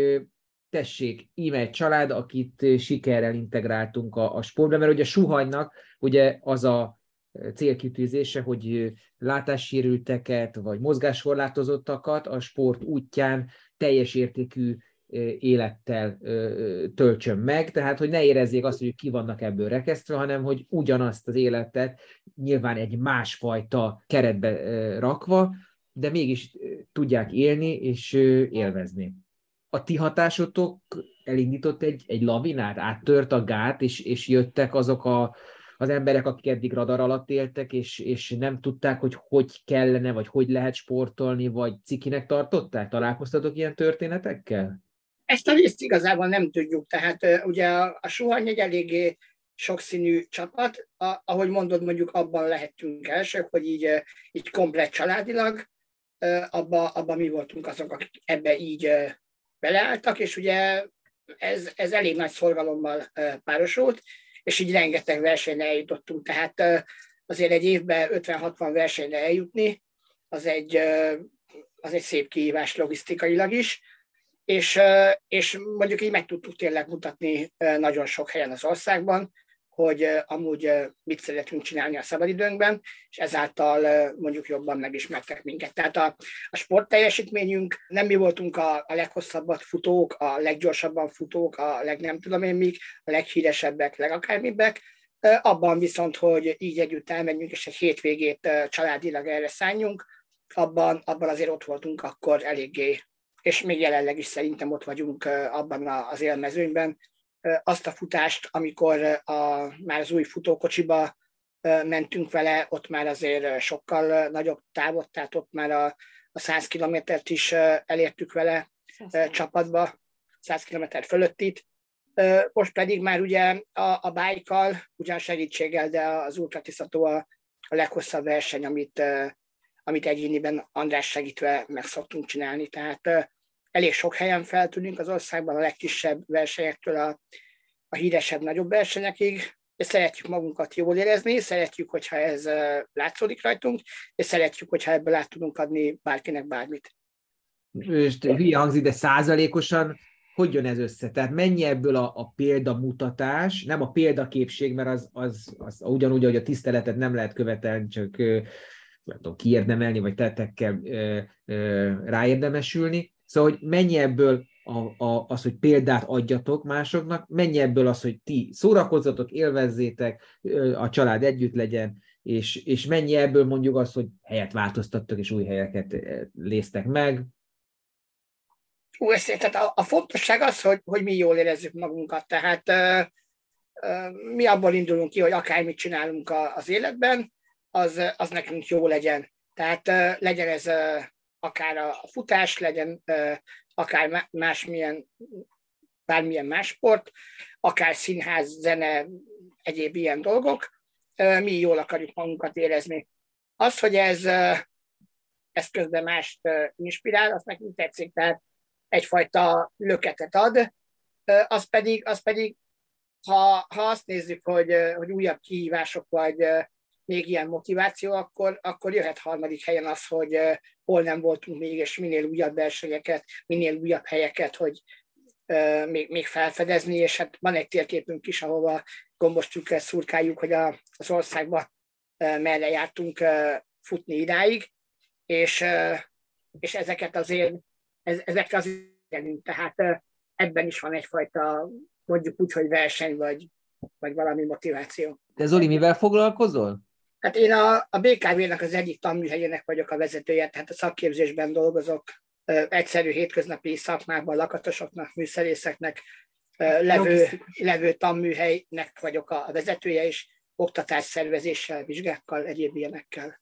tessék, íme egy család, akit sikerrel integráltunk a, a sportba, mert ugye suhanynak ugye az a célkitűzése, hogy látássérülteket vagy mozgáskorlátozottakat a sport útján teljes értékű élettel töltsön meg, tehát hogy ne érezzék azt, hogy ki vannak ebből rekesztve, hanem hogy ugyanazt az életet nyilván egy másfajta keretbe rakva, de mégis tudják élni és élvezni. A ti hatásotok elindított egy, egy lavinát, áttört a gát, és, és jöttek azok a, az emberek, akik eddig radar alatt éltek, és, és nem tudták, hogy hogy kellene, vagy hogy lehet sportolni, vagy cikinek tartották? Találkoztatok ilyen történetekkel? Ezt a részt igazából nem tudjuk, tehát ugye a, a Suhany egy eléggé sokszínű csapat, a, ahogy mondod, mondjuk abban lehetünk elsők, hogy így, így komplet családilag, abba, abba mi voltunk azok, akik ebbe így beleálltak, és ugye ez, ez elég nagy szorgalommal párosult, és így rengeteg versenyre eljutottunk, tehát azért egy évben 50-60 versenyre eljutni, az egy, az egy szép kihívás logisztikailag is, és, és mondjuk így meg tudtuk tényleg mutatni nagyon sok helyen az országban, hogy amúgy mit szeretünk csinálni a szabadidőnkben, és ezáltal mondjuk jobban megismertek minket. Tehát a, a sport teljesítményünk, nem mi voltunk a, a leghosszabbat futók, a leggyorsabban futók, a leg nem tudom én mik, a leghíresebbek, legakármibbek, abban viszont, hogy így együtt elmenjünk, és egy hétvégét családilag erre szálljunk, abban, abban azért ott voltunk akkor eléggé és még jelenleg is szerintem ott vagyunk abban az élmezőnyben. Azt a futást, amikor a, már az új futókocsiba mentünk vele, ott már azért sokkal nagyobb távot, tehát ott már a, a 100 kilométert is elértük vele 100 csapatba, 100 kilométer fölött itt. Most pedig már ugye a, a bájkal, ugyan segítséggel, de az Ultratiszató a, a leghosszabb verseny, amit amit egyéniben András segítve meg szoktunk csinálni. Tehát elég sok helyen feltűnünk az országban, a legkisebb versenyektől a, a híresebb, nagyobb versenyekig, és szeretjük magunkat jól érezni, szeretjük, hogyha ez látszódik rajtunk, és szeretjük, hogyha ebből át tudunk adni bárkinek bármit. És hülye hangzik, de százalékosan hogy jön ez össze? Tehát mennyi ebből a, a példamutatás, nem a példaképség, mert az, az, az ugyanúgy, hogy a tiszteletet nem lehet követelni, csak nem tudom, kiérdemelni, vagy tettekkel ráérdemesülni. Szóval, hogy mennyi ebből a, a, az, hogy példát adjatok másoknak, mennyi ebből az, hogy ti szórakozzatok, élvezzétek, a család együtt legyen, és, és mennyi ebből mondjuk az, hogy helyet változtattok, és új helyeket léztek meg. Ú, ezt, tehát a, a fontosság az, hogy, hogy mi jól érezzük magunkat, tehát uh, uh, mi abból indulunk ki, hogy akármit csinálunk a, az életben, az, az nekünk jó legyen. Tehát uh, legyen ez akár a futás, legyen akár másmilyen, bármilyen más sport, akár színház, zene, egyéb ilyen dolgok, mi jól akarjuk magunkat érezni. Az, hogy ez, ez közben mást inspirál, azt nekünk tetszik, tehát egyfajta löketet ad, az pedig, az pedig ha, ha azt nézzük, hogy, hogy újabb kihívások vagy még ilyen motiváció, akkor, akkor jöhet harmadik helyen az, hogy hol nem voltunk még, és minél újabb versenyeket, minél újabb helyeket, hogy még, még felfedezni, és hát van egy térképünk is, ahova gombos trükkel szurkáljuk, hogy a, az országba merre jártunk futni idáig, és, és ezeket azért, ezek az tehát ebben is van egyfajta, mondjuk úgy, hogy verseny, vagy, vagy valami motiváció. Te Zoli, mivel foglalkozol? Hát én a, a BKV-nek az egyik tanműhelyének vagyok a vezetője, tehát a szakképzésben dolgozok, egyszerű hétköznapi szakmában, lakatosoknak, műszerészeknek, levő, levő tanműhelynek vagyok a vezetője, és oktatás szervezéssel, vizsgákkal, egyéb ilyenekkel.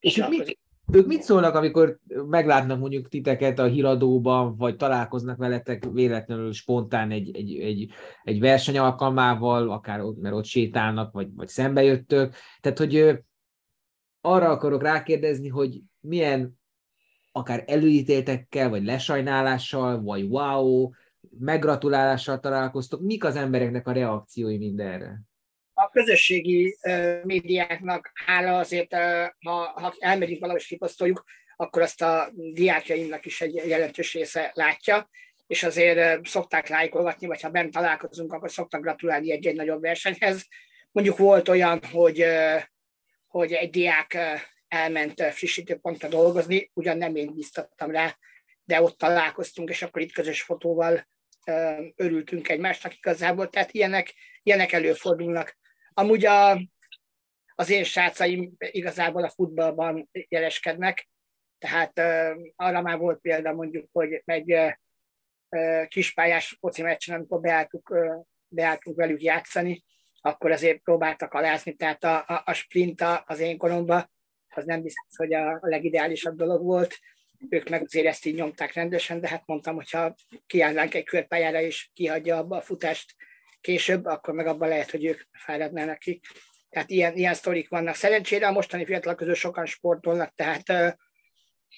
És ők mit, ők mit szólnak, amikor meglátnak mondjuk titeket a híradóban, vagy találkoznak veletek véletlenül spontán egy, egy, egy, egy verseny alkalmával, akár ott, mert ott sétálnak, vagy, vagy szembe jöttök. Tehát, hogy arra akarok rákérdezni, hogy milyen akár előítéltekkel, vagy lesajnálással, vagy wow, megratulálással találkoztok, mik az embereknek a reakciói mindenre? Közösségi médiáknak hála azért, ha, ha elmegyünk valahogy kiposztoljuk, akkor azt a diákjaimnak is egy jelentős része látja, és azért szokták lájkolgatni, vagy ha bent találkozunk, akkor szoktak gratulálni egy-egy nagyobb versenyhez. Mondjuk volt olyan, hogy, hogy egy diák elment frissítőpontra dolgozni, ugyan nem én biztattam rá, de ott találkoztunk, és akkor itt közös fotóval örültünk egymásnak igazából, tehát ilyenek, ilyenek előfordulnak. Amúgy a, az én srácaim igazából a futballban jeleskednek, tehát arra már volt példa mondjuk, hogy egy kispályás foci meccsen, amikor beálltuk, beálltunk velük játszani, akkor azért próbáltak alázni, tehát a, a, a sprint az én koromban, az nem biztos, hogy a, a legideálisabb dolog volt, ők meg azért ezt így nyomták rendesen, de hát mondtam, hogyha kiállnánk egy körpályára és kihagyja abba a futást később, akkor meg abban lehet, hogy ők fáradnának ki. Tehát ilyen, ilyen sztorik vannak. Szerencsére a mostani fiatalok közül sokan sportolnak, tehát ö,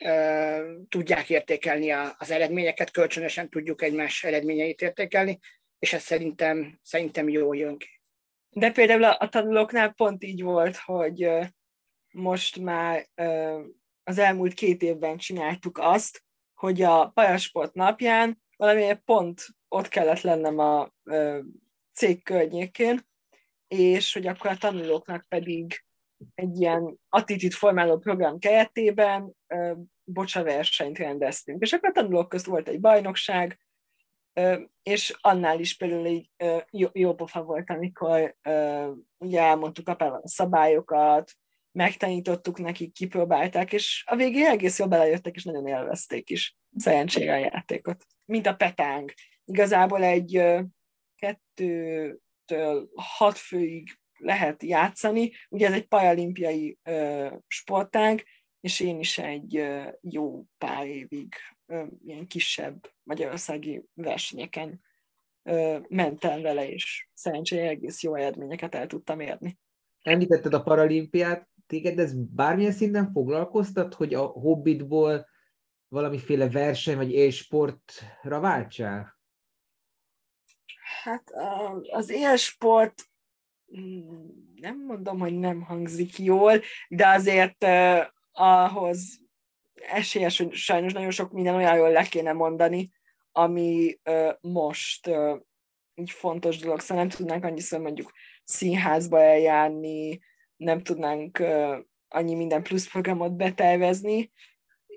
ö, tudják értékelni a, az eredményeket, kölcsönösen tudjuk egymás eredményeit értékelni, és ez szerintem, szerintem jó jön ki. De például a, tanulóknál pont így volt, hogy most már az elmúlt két évben csináltuk azt, hogy a Pajasport napján valamiért pont ott kellett lennem a cég környékén, és hogy akkor a tanulóknak pedig egy ilyen attitűd formáló program keretében bocsa versenyt rendeztünk. És akkor a tanulók közt volt egy bajnokság, és annál is például egy jó, jó pofa volt, amikor ugye elmondtuk a szabályokat, megtanítottuk nekik, kipróbálták, és a végén egész jól belejöttek, és nagyon élvezték is szerencsére a játékot. Mint a petáng. Igazából egy kettőtől hat főig lehet játszani. Ugye ez egy paralimpiai sportág, és én is egy jó pár évig ilyen kisebb magyarországi versenyeken mentem vele, és szerencsére egész jó eredményeket el tudtam érni. Említetted a paralimpiát, téged ez bármilyen szinten foglalkoztat, hogy a hobbitból valamiféle verseny vagy élsportra váltsál? Hát az élsport mm, nem mondom, hogy nem hangzik jól, de azért ahhoz esélyes, hogy sajnos nagyon sok minden olyan jól le kéne mondani, ami most így fontos dolog. Szóval nem tudnánk annyiszor mondjuk színházba eljárni, nem tudnánk annyi minden plusz programot betervezni.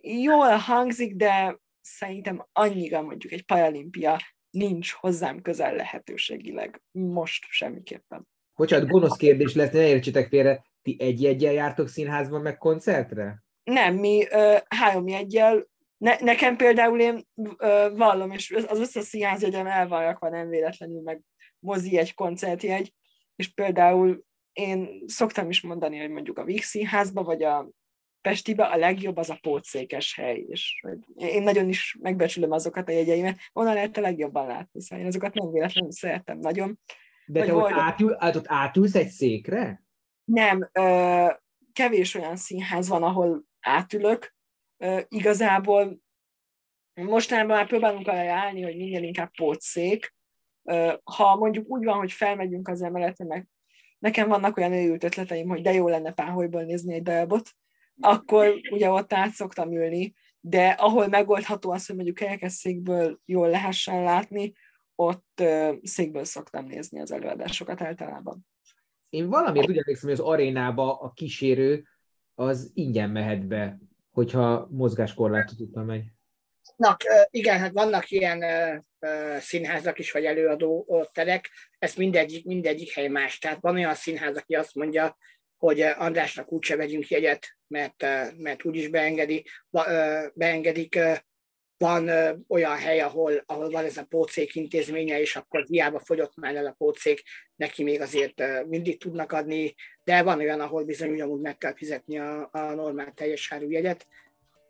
Jól hangzik, de szerintem annyira mondjuk egy paralimpia nincs hozzám közel lehetőségileg. Most semmiképpen. Bocsánat, gonosz kérdés lesz, ne értsétek félre, ti egy jegyel jártok színházban meg koncertre? Nem, mi ö, három jegyel, ne, nekem például én ö, vallom, és az összes színházjegyem el van nem véletlenül, meg mozi egy koncertjegy, és például én szoktam is mondani, hogy mondjuk a Víg Színházba, vagy a Pestibe a legjobb az a pótszékes hely, és én nagyon is megbecsülöm azokat a jegyeimet, onnan lehet a legjobban látni, szóval én azokat nem véletlenül szeretem nagyon. De te ott, átül, ott átülsz egy székre? Nem, ö, kevés olyan színház van, ahol átülök. Ö, igazából mostanában már próbálunk arra állni, hogy minél inkább pótszék. Ö, ha mondjuk úgy van, hogy felmegyünk az emeletre, meg nekem vannak olyan őült ötleteim, hogy de jó lenne páholyból nézni egy darabot, akkor ugye ott át szoktam ülni, de ahol megoldható az, hogy mondjuk kerekesszékből jól lehessen látni, ott székből szoktam nézni az előadásokat általában. Én valamiért úgy emlékszem, hogy az arénába a kísérő az ingyen mehet be, hogyha mozgáskorlátozottan megy. Vannak, igen, hát vannak ilyen színházak is, vagy előadó terek, ez mindegyik, mindegyik hely más. Tehát van olyan színház, aki azt mondja, hogy Andrásnak úgyse vegyünk jegyet, mert, mert úgyis beengedi, beengedik. Van olyan hely, ahol, ahol van ez a pócék intézménye, és akkor hiába fogyott már el a pócék, neki még azért mindig tudnak adni, de van olyan, ahol bizony ugyanúgy meg kell fizetni a, a normál teljes áru jegyet.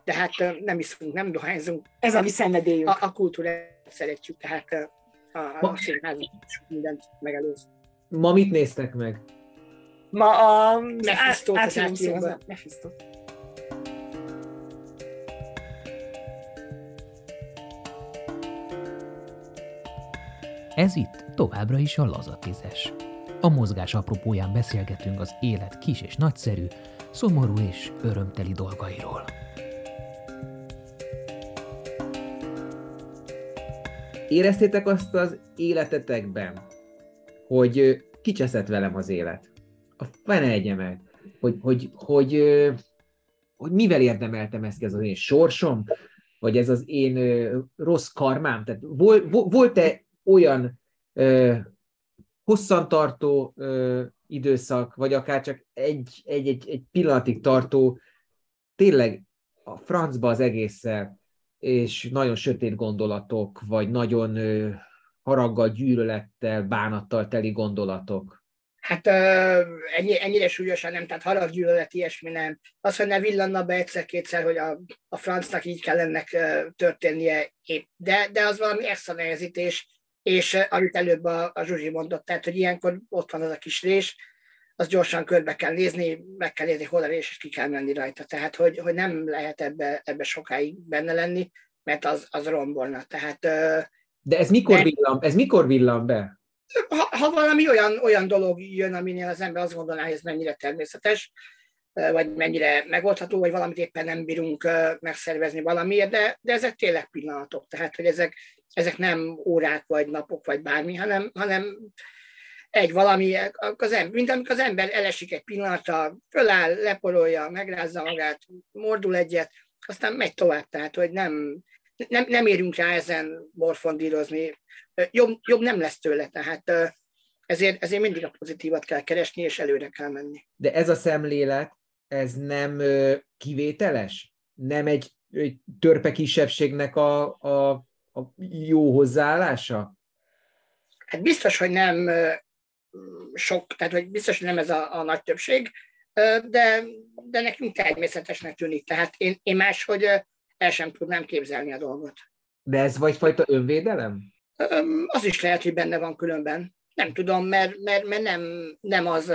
Tehát nem iszunk, nem dohányzunk. Ez a mi szenvedélyünk. A, a kultúrát szeretjük, tehát a, a színházat mindent megelőz. Ma mit néztek meg? Ma a... Mephisto-t az átjövőben. Mephisto. Ez itt továbbra is a laza tízes. A mozgás apropóján beszélgetünk az élet kis és nagyszerű, szomorú és örömteli dolgairól. Éreztétek azt az életetekben, hogy kicseszett velem az élet? A fene egyemet. Hogy, hogy, hogy, hogy, hogy mivel érdemeltem ezt, ez az én sorsom? Vagy ez az én rossz karmám? Tehát volt-e olyan hosszantartó ö, időszak, vagy akár csak egy, egy, egy, egy pillanatig tartó, tényleg a francba az egésszel, és nagyon sötét gondolatok, vagy nagyon ö, haraggal, gyűlölettel, bánattal teli gondolatok. Hát ennyi, ennyire súlyosan nem, tehát harag, gyűlölet, ilyesmi nem. Az, hogy ne villanna be egyszer-kétszer, hogy a, a francnak így kell ennek történnie, épp. De, de az valami extra nehezítés, és amit előbb a, a Zsuzsi mondott, tehát, hogy ilyenkor ott van az a kis rés, az gyorsan körbe kell nézni, meg kell nézni, hol a rés, és ki kell menni rajta. Tehát, hogy, hogy nem lehet ebbe, ebbe sokáig benne lenni, mert az, az rombolna. Tehát, De ez mikor, de, villan, ez mikor villan be? Ha, ha valami olyan, olyan dolog jön, aminél az ember azt gondolná, hogy ez mennyire természetes, vagy mennyire megoldható, vagy valamit éppen nem bírunk megszervezni valamiért, de, de ezek tényleg pillanatok, tehát hogy ezek, ezek nem órák, vagy napok, vagy bármi, hanem, hanem egy valami, az ember, mint amikor az ember elesik egy pillanatra, föláll, leporolja, megrázza magát, mordul egyet, aztán megy tovább, tehát hogy nem, nem, nem érünk rá ezen morfondírozni. Jobb, jobb nem lesz tőle, tehát ezért, ezért mindig a pozitívat kell keresni, és előre kell menni. De ez a szemlélet, ez nem kivételes? Nem egy, egy törpe kisebbségnek a, a, a jó hozzáállása? Hát biztos, hogy nem sok, tehát hogy biztos, hogy nem ez a, a nagy többség, de, de nekünk természetesnek tűnik. Tehát én, én máshogy el sem tudnám képzelni a dolgot. De ez vagyfajta önvédelem? Az is lehet, hogy benne van különben. Nem tudom, mert, mert, mert nem, nem az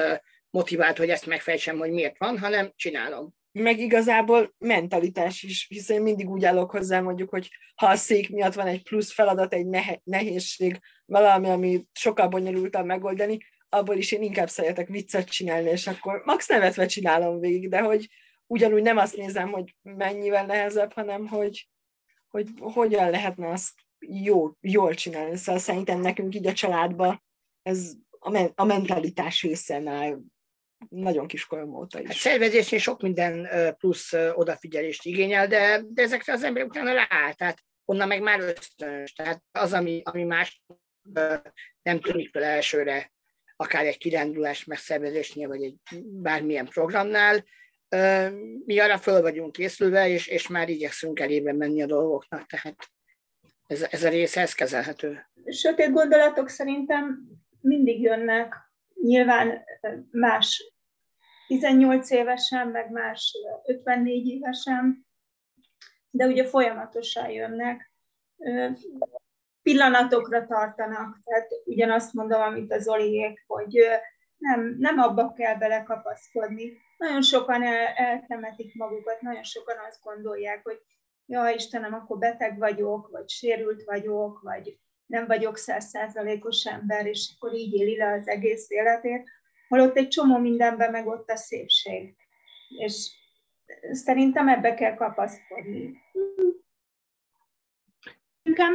motivált, hogy ezt megfejtsem, hogy miért van, hanem csinálom. Meg igazából mentalitás is, hiszen mindig úgy állok hozzá mondjuk, hogy ha a szék miatt van egy plusz feladat, egy nehézség, valami, ami sokkal bonyolultabb megoldani, abból is én inkább szeretek viccet csinálni, és akkor max nevetve csinálom végig, de hogy ugyanúgy nem azt nézem, hogy mennyivel nehezebb, hanem hogy, hogy hogyan lehetne azt jó, jól csinálni. Szóval szerintem nekünk így a családban ez a, men- a mentalitás része már nagyon kiskorom óta is. Hát szervezésén sok minden plusz odafigyelést igényel, de, de ezekre az ember utána rááll, tehát onnan meg már ösztönös. Tehát az, ami, ami más nem tűnik fel elsőre, akár egy kirándulás megszervezésnél, vagy egy bármilyen programnál, mi arra föl vagyunk készülve, és, és már igyekszünk elébe menni a dolgoknak, tehát ez, ez a része, ez kezelhető. Sötét gondolatok szerintem mindig jönnek, nyilván más 18 évesen, meg más 54 évesen, de ugye folyamatosan jönnek, pillanatokra tartanak, tehát ugyanazt mondom, amit az Oliék, hogy nem, nem abba kell belekapaszkodni. Nagyon sokan el, eltemetik magukat, nagyon sokan azt gondolják, hogy ja Istenem, akkor beteg vagyok, vagy sérült vagyok, vagy nem vagyok százszázalékos ember, és akkor így éli le az egész életét, holott egy csomó mindenben meg ott a szépség. És szerintem ebbe kell kapaszkodni. Inkább,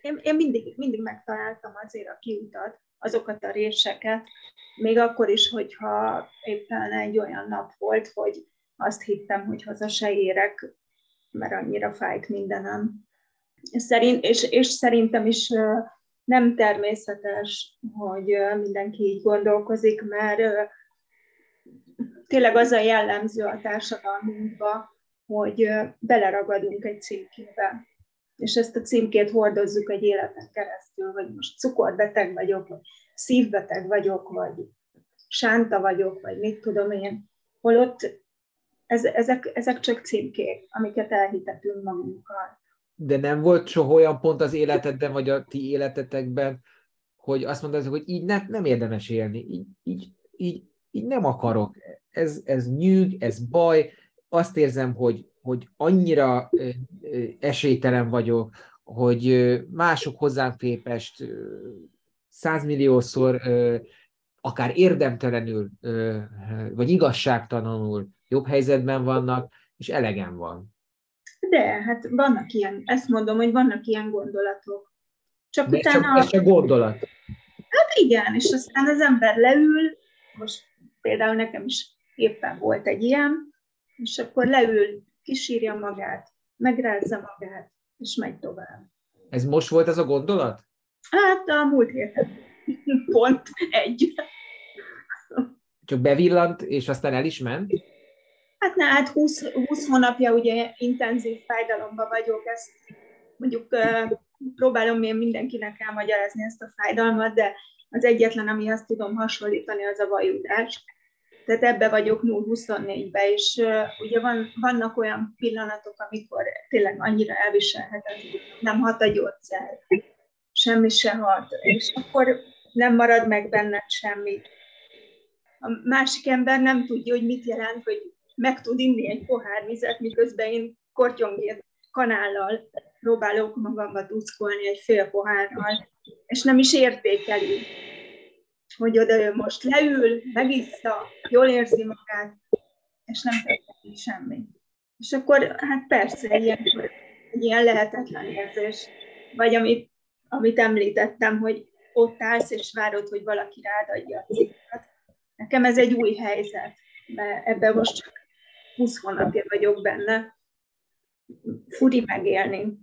én, én mindig, mindig megtaláltam azért a kiutat, azokat a réseket, még akkor is, hogyha éppen egy olyan nap volt, hogy azt hittem, hogy haza se érek, mert annyira fájt mindenem. Szerint, és, és szerintem is nem természetes, hogy mindenki így gondolkozik, mert tényleg az a jellemző a társadalmunkba, hogy beleragadunk egy címkébe, és ezt a címkét hordozzuk egy életen keresztül, vagy most cukorbeteg vagyok, vagy szívbeteg vagyok, vagy sánta vagyok, vagy mit tudom én, holott ez, ezek, ezek csak címkék, amiket elhitetünk magunkkal. De nem volt soha olyan pont az életedben, vagy a ti életetekben, hogy azt mondod, hogy így ne, nem érdemes élni, így, így, így, így nem akarok. Ez, ez nyűg, ez baj, azt érzem, hogy, hogy annyira esélytelen vagyok, hogy mások hozzám képest százmilliószor akár érdemtelenül, vagy igazságtalanul jobb helyzetben vannak, és elegem van. De, hát vannak ilyen, ezt mondom, hogy vannak ilyen gondolatok. Csak De utána... Csak, ez csak gondolat. Hát igen, és aztán az ember leül, most például nekem is éppen volt egy ilyen, és akkor leül, kisírja magát, megrázza magát, és megy tovább. Ez most volt ez a gondolat? Hát a múlt héten. Pont egy. Csak bevillant, és aztán el is ment? Hát ne, hát 20, 20 hónapja ugye intenzív fájdalomban vagyok, ezt mondjuk próbálom én mindenkinek elmagyarázni ezt a fájdalmat, de az egyetlen, ami azt tudom hasonlítani, az a vajudás. Tehát ebbe vagyok 0-24-be, és uh, ugye van, vannak olyan pillanatok, amikor tényleg annyira elviselhetetlen, nem hat a gyógyszer, semmi se hat, és akkor nem marad meg benned semmi. A másik ember nem tudja, hogy mit jelent, hogy meg tud inni egy pohár vizet, miközben én kortyongét kanállal próbálok magamba tuszkolni egy fél pohárral, és nem is értékeli, hogy oda ő most leül, megissza, jól érzi magát, és nem történik semmi. És akkor hát persze ilyen, egy ilyen lehetetlen érzés, vagy amit, amit említettem, hogy ott állsz és várod, hogy valaki rád adja a cikket. Nekem ez egy új helyzet, mert ebben most csak 20 hónapja vagyok benne. Furi megélni.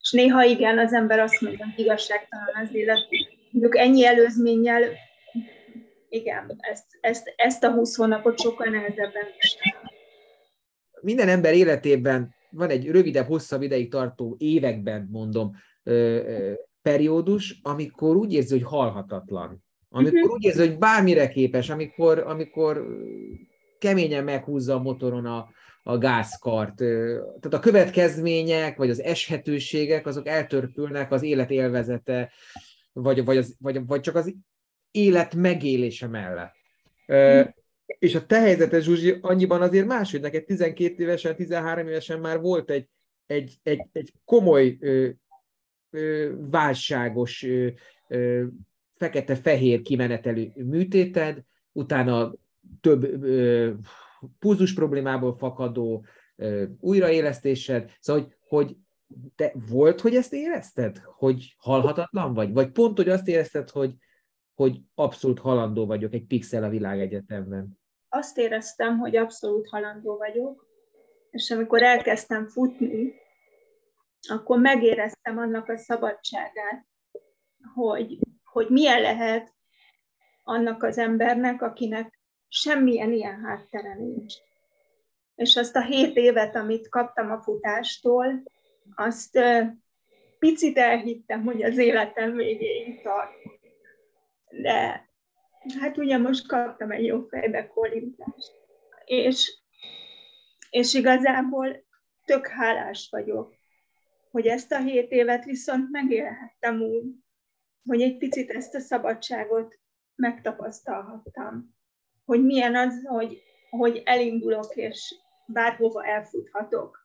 És néha igen, az ember azt mondja, hogy igazságtalan az élet. Mondjuk ennyi előzménnyel, igen, ezt, ezt, ezt a 20 hónapot sokkal nehezebben Minden ember életében van egy rövidebb, hosszabb ideig tartó, években mondom, periódus, amikor úgy érzi, hogy halhatatlan. Amikor uh-huh. úgy érzi, hogy bármire képes, amikor, amikor keményen meghúzza a motoron a, a gázkart. Tehát a következmények, vagy az eshetőségek, azok eltörpülnek az élet élvezete, vagy, vagy, az, vagy, vagy csak az élet megélése mellett. Mm. És a te helyzeted, Zsuzsi, annyiban azért más, hogy neked 12 évesen, 13 évesen már volt egy, egy, egy, egy komoly ö, ö, válságos, ö, ö, fekete-fehér kimenetelő műtéted, utána több ö, pulzus problémából fakadó ö, újraélesztésed, szóval, hogy, hogy te volt, hogy ezt érezted? Hogy halhatatlan vagy? Vagy pont, hogy azt érezted, hogy, hogy abszolút halandó vagyok egy pixel a világegyetemben? Azt éreztem, hogy abszolút halandó vagyok, és amikor elkezdtem futni, akkor megéreztem annak a szabadságát, hogy, hogy milyen lehet annak az embernek, akinek semmilyen ilyen háttere nincs. És azt a hét évet, amit kaptam a futástól, azt picit elhittem, hogy az életem végéig tart. De hát ugye most kaptam egy jó fejbe kolintást. És, és igazából tök hálás vagyok, hogy ezt a hét évet viszont megélhettem úgy, hogy egy picit ezt a szabadságot megtapasztalhattam hogy milyen az, hogy, hogy elindulok, és bárhova elfuthatok.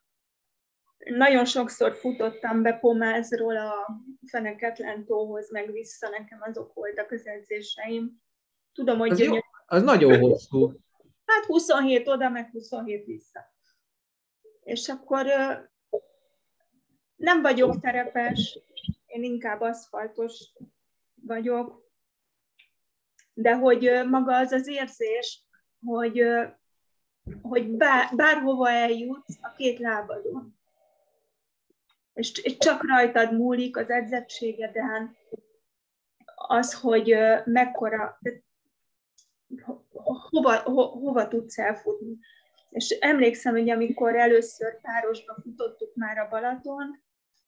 Nagyon sokszor futottam be Pomázról a Feneketlen tóhoz, meg vissza, nekem azok voltak az edzéseim. Tudom, hogy... Az, jó, az nagyon hosszú. Hát 27 oda, meg 27 vissza. És akkor nem vagyok terepes, én inkább aszfaltos vagyok, de hogy maga az az érzés, hogy, hogy bár, bárhova eljutsz a két lábadon, és csak rajtad múlik az edzettségeden, az, hogy mekkora, hova, ho, hova tudsz elfutni. És emlékszem, hogy amikor először párosba futottuk már a Balaton,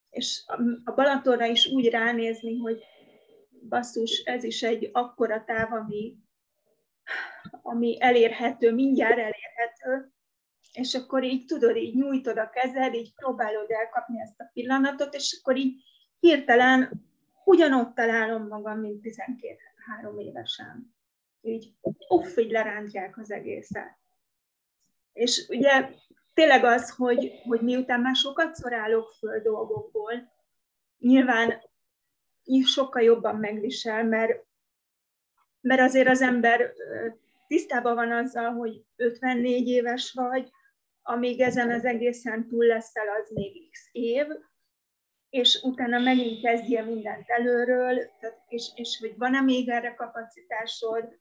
és a Balatonra is úgy ránézni, hogy basszus, ez is egy akkora táv, ami, ami elérhető, mindjárt elérhető, és akkor így tudod, így nyújtod a kezed, így próbálod elkapni ezt a pillanatot, és akkor így hirtelen ugyanott találom magam, mint 12-3 évesen. Így uff, így lerántják az egészet. És ugye tényleg az, hogy, hogy miután már sokat szorálok föl dolgokból, nyilván sokkal jobban megvisel, mert mert azért az ember tisztában van azzal, hogy 54 éves vagy, amíg ezen az egészen túl leszel, az még x év, és utána megint kezdje mindent előről, és, és hogy van-e még erre kapacitásod,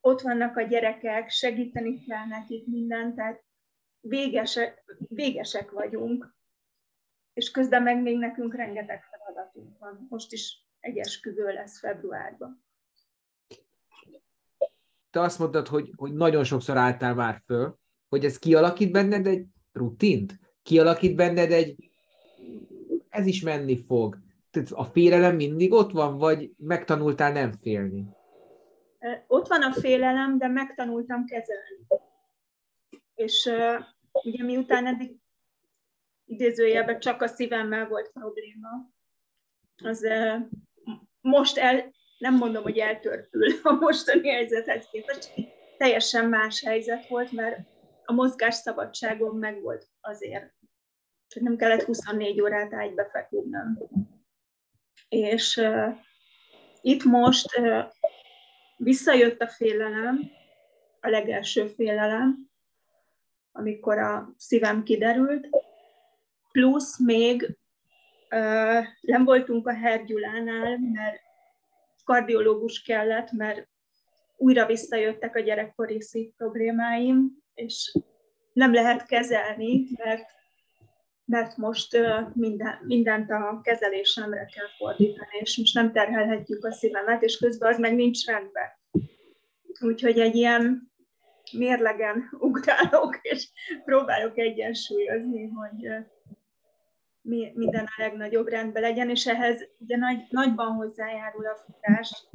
ott vannak a gyerekek, segíteni kell nekik mindent, tehát végesek, végesek vagyunk, és közben meg még nekünk rengeteg feladatunk van. Most is egy esküvő lesz februárban. Te azt mondtad, hogy, hogy nagyon sokszor álltál már föl, hogy ez kialakít benned egy rutint? Kialakít benned egy ez is menni fog. Tehát a félelem mindig ott van, vagy megtanultál nem félni? Ott van a félelem, de megtanultam kezelni. És uh, ugye miután eddig idézőjelben csak a szívemmel volt probléma, az uh, most el, nem mondom, hogy eltörpül a mostani helyzethez képest, teljesen más helyzet volt, mert a mozgás szabadságom meg volt azért. Csak nem kellett 24 órát ágyba feküdnöm. És uh, itt most uh, visszajött a félelem, a legelső félelem, amikor a szívem kiderült, plusz még uh, nem voltunk a Hergyulánál, mert kardiológus kellett, mert újra visszajöttek a gyerekkori szív problémáim, és nem lehet kezelni, mert, mert most minden, mindent a kezelésemre kell fordítani, és most nem terhelhetjük a szívemet, és közben az meg nincs rendben. Úgyhogy egy ilyen mérlegen ugrálok, és próbálok egyensúlyozni, hogy minden a legnagyobb rendben legyen, és ehhez ugye nagy, nagyban hozzájárul a futás,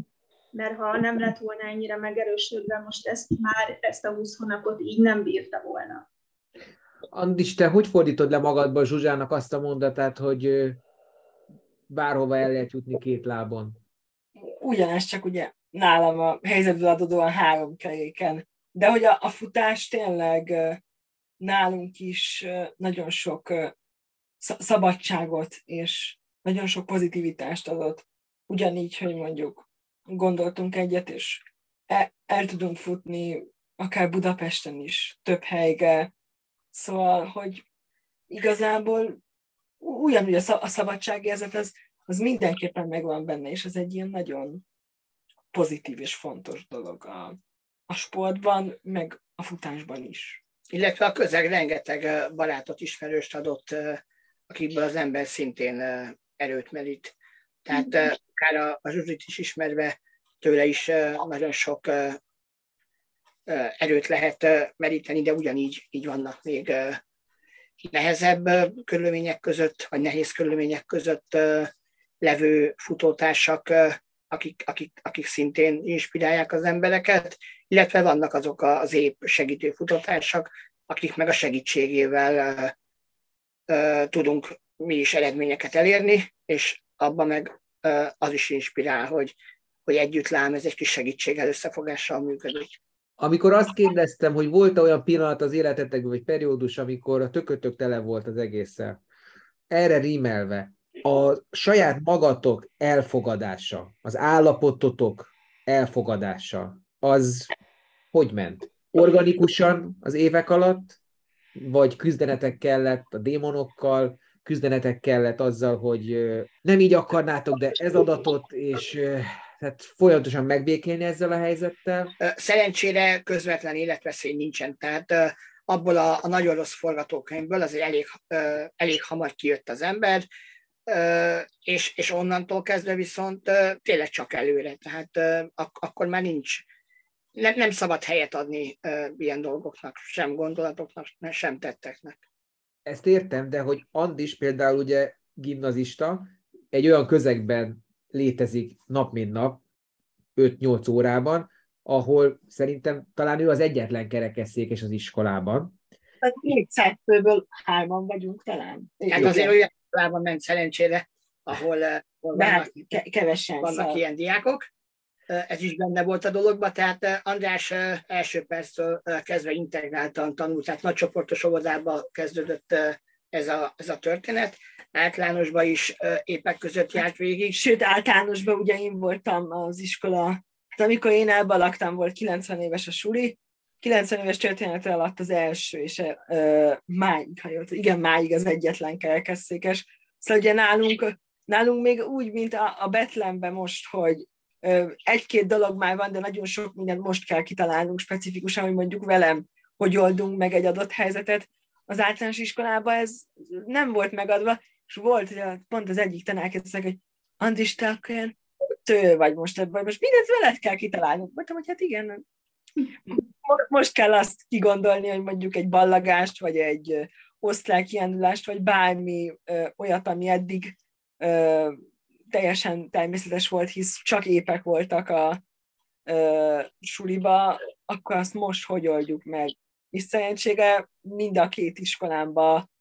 mert ha nem lett volna ennyire megerősödve, most ezt már, ezt a 20 hónapot így nem bírta volna. Andis, te hogy fordítod le magadba Zsuzsának azt a mondatát, hogy bárhova el lehet jutni két lábon? Ugyanez, csak ugye nálam a helyzetből adódóan három keréken. De hogy a, a futás tényleg nálunk is nagyon sok szabadságot és nagyon sok pozitivitást adott. Ugyanígy, hogy mondjuk gondoltunk egyet, és el, el tudunk futni akár Budapesten is, több helyre. Szóval, hogy igazából ugyanúgy a szabadságérzet az, az mindenképpen megvan benne, és ez egy ilyen nagyon pozitív és fontos dolog a, a sportban, meg a futásban is. Illetve a közeg rengeteg barátot, ismerőst adott akikből az ember szintén erőt merít. Tehát akár a, a Zsuzsit is ismerve, tőle is nagyon sok erőt lehet meríteni, de ugyanígy így vannak még nehezebb körülmények között, vagy nehéz körülmények között levő futótársak, akik, akik, akik szintén inspirálják az embereket, illetve vannak azok az épp segítő futótársak, akik meg a segítségével tudunk mi is eredményeket elérni, és abban meg az is inspirál, hogy, hogy együtt lám ez egy kis segítséggel, összefogással működik. Amikor azt kérdeztem, hogy volt olyan pillanat az életetekben, vagy periódus, amikor a tökötök tele volt az egésszel, erre rímelve, a saját magatok elfogadása, az állapototok elfogadása, az hogy ment? Organikusan az évek alatt, vagy küzdenetek kellett a démonokkal, küzdenetek kellett azzal, hogy nem így akarnátok, de ez adatot, és tehát folyamatosan megbékélni ezzel a helyzettel? Szerencsére közvetlen életveszély nincsen, tehát abból a, a nagyon rossz forgatókönyvből azért elég, elég hamar kijött az ember, és, és onnantól kezdve viszont tényleg csak előre, tehát ak- akkor már nincs, nem, nem szabad helyet adni ilyen dolgoknak, sem gondolatoknak, sem tetteknek. Ezt értem, de hogy Andis például ugye gimnazista, egy olyan közegben létezik nap mint nap, 5-8 órában, ahol szerintem talán ő az egyetlen kerekesszékes az iskolában. Hát 400-ből hárman vagyunk talán. Hát azért olyan iskolában ment szerencsére, ahol, ahol De vannak, kevesen vannak szóval. ilyen diákok, ez is benne volt a dologban, tehát András első perctől kezdve integráltan tanult, tehát nagycsoportos óvodába kezdődött ez a, ez a történet. Általánosban is épek között járt végig. Sőt, általánosban ugye én voltam az iskola Hát amikor én elbalaktam, volt 90 éves a suli, 90 éves történet alatt az első, és uh, máig, ha jött, igen, máig az egyetlen kerekesszékes. Szóval ugye nálunk, nálunk még úgy, mint a, a Betlemben most, hogy egy-két dolog már van, de nagyon sok mindent most kell kitalálnunk specifikusan, hogy mondjuk velem, hogy oldunk meg egy adott helyzetet. Az általános iskolában ez nem volt megadva, és volt, hogy pont az egyik tanár hogy Andris, te akkor ilyen tő vagy most ebben, most mindent veled kell kitalálnunk. Mondtam, hogy hát igen, most kell azt kigondolni, hogy mondjuk egy ballagást, vagy egy osztrálykiándulást, vagy bármi ö, olyat, ami eddig ö, teljesen természetes volt, hisz csak épek voltak a ö, suliba, akkor azt most hogy oldjuk meg. És szerentsége mind a két iskolámban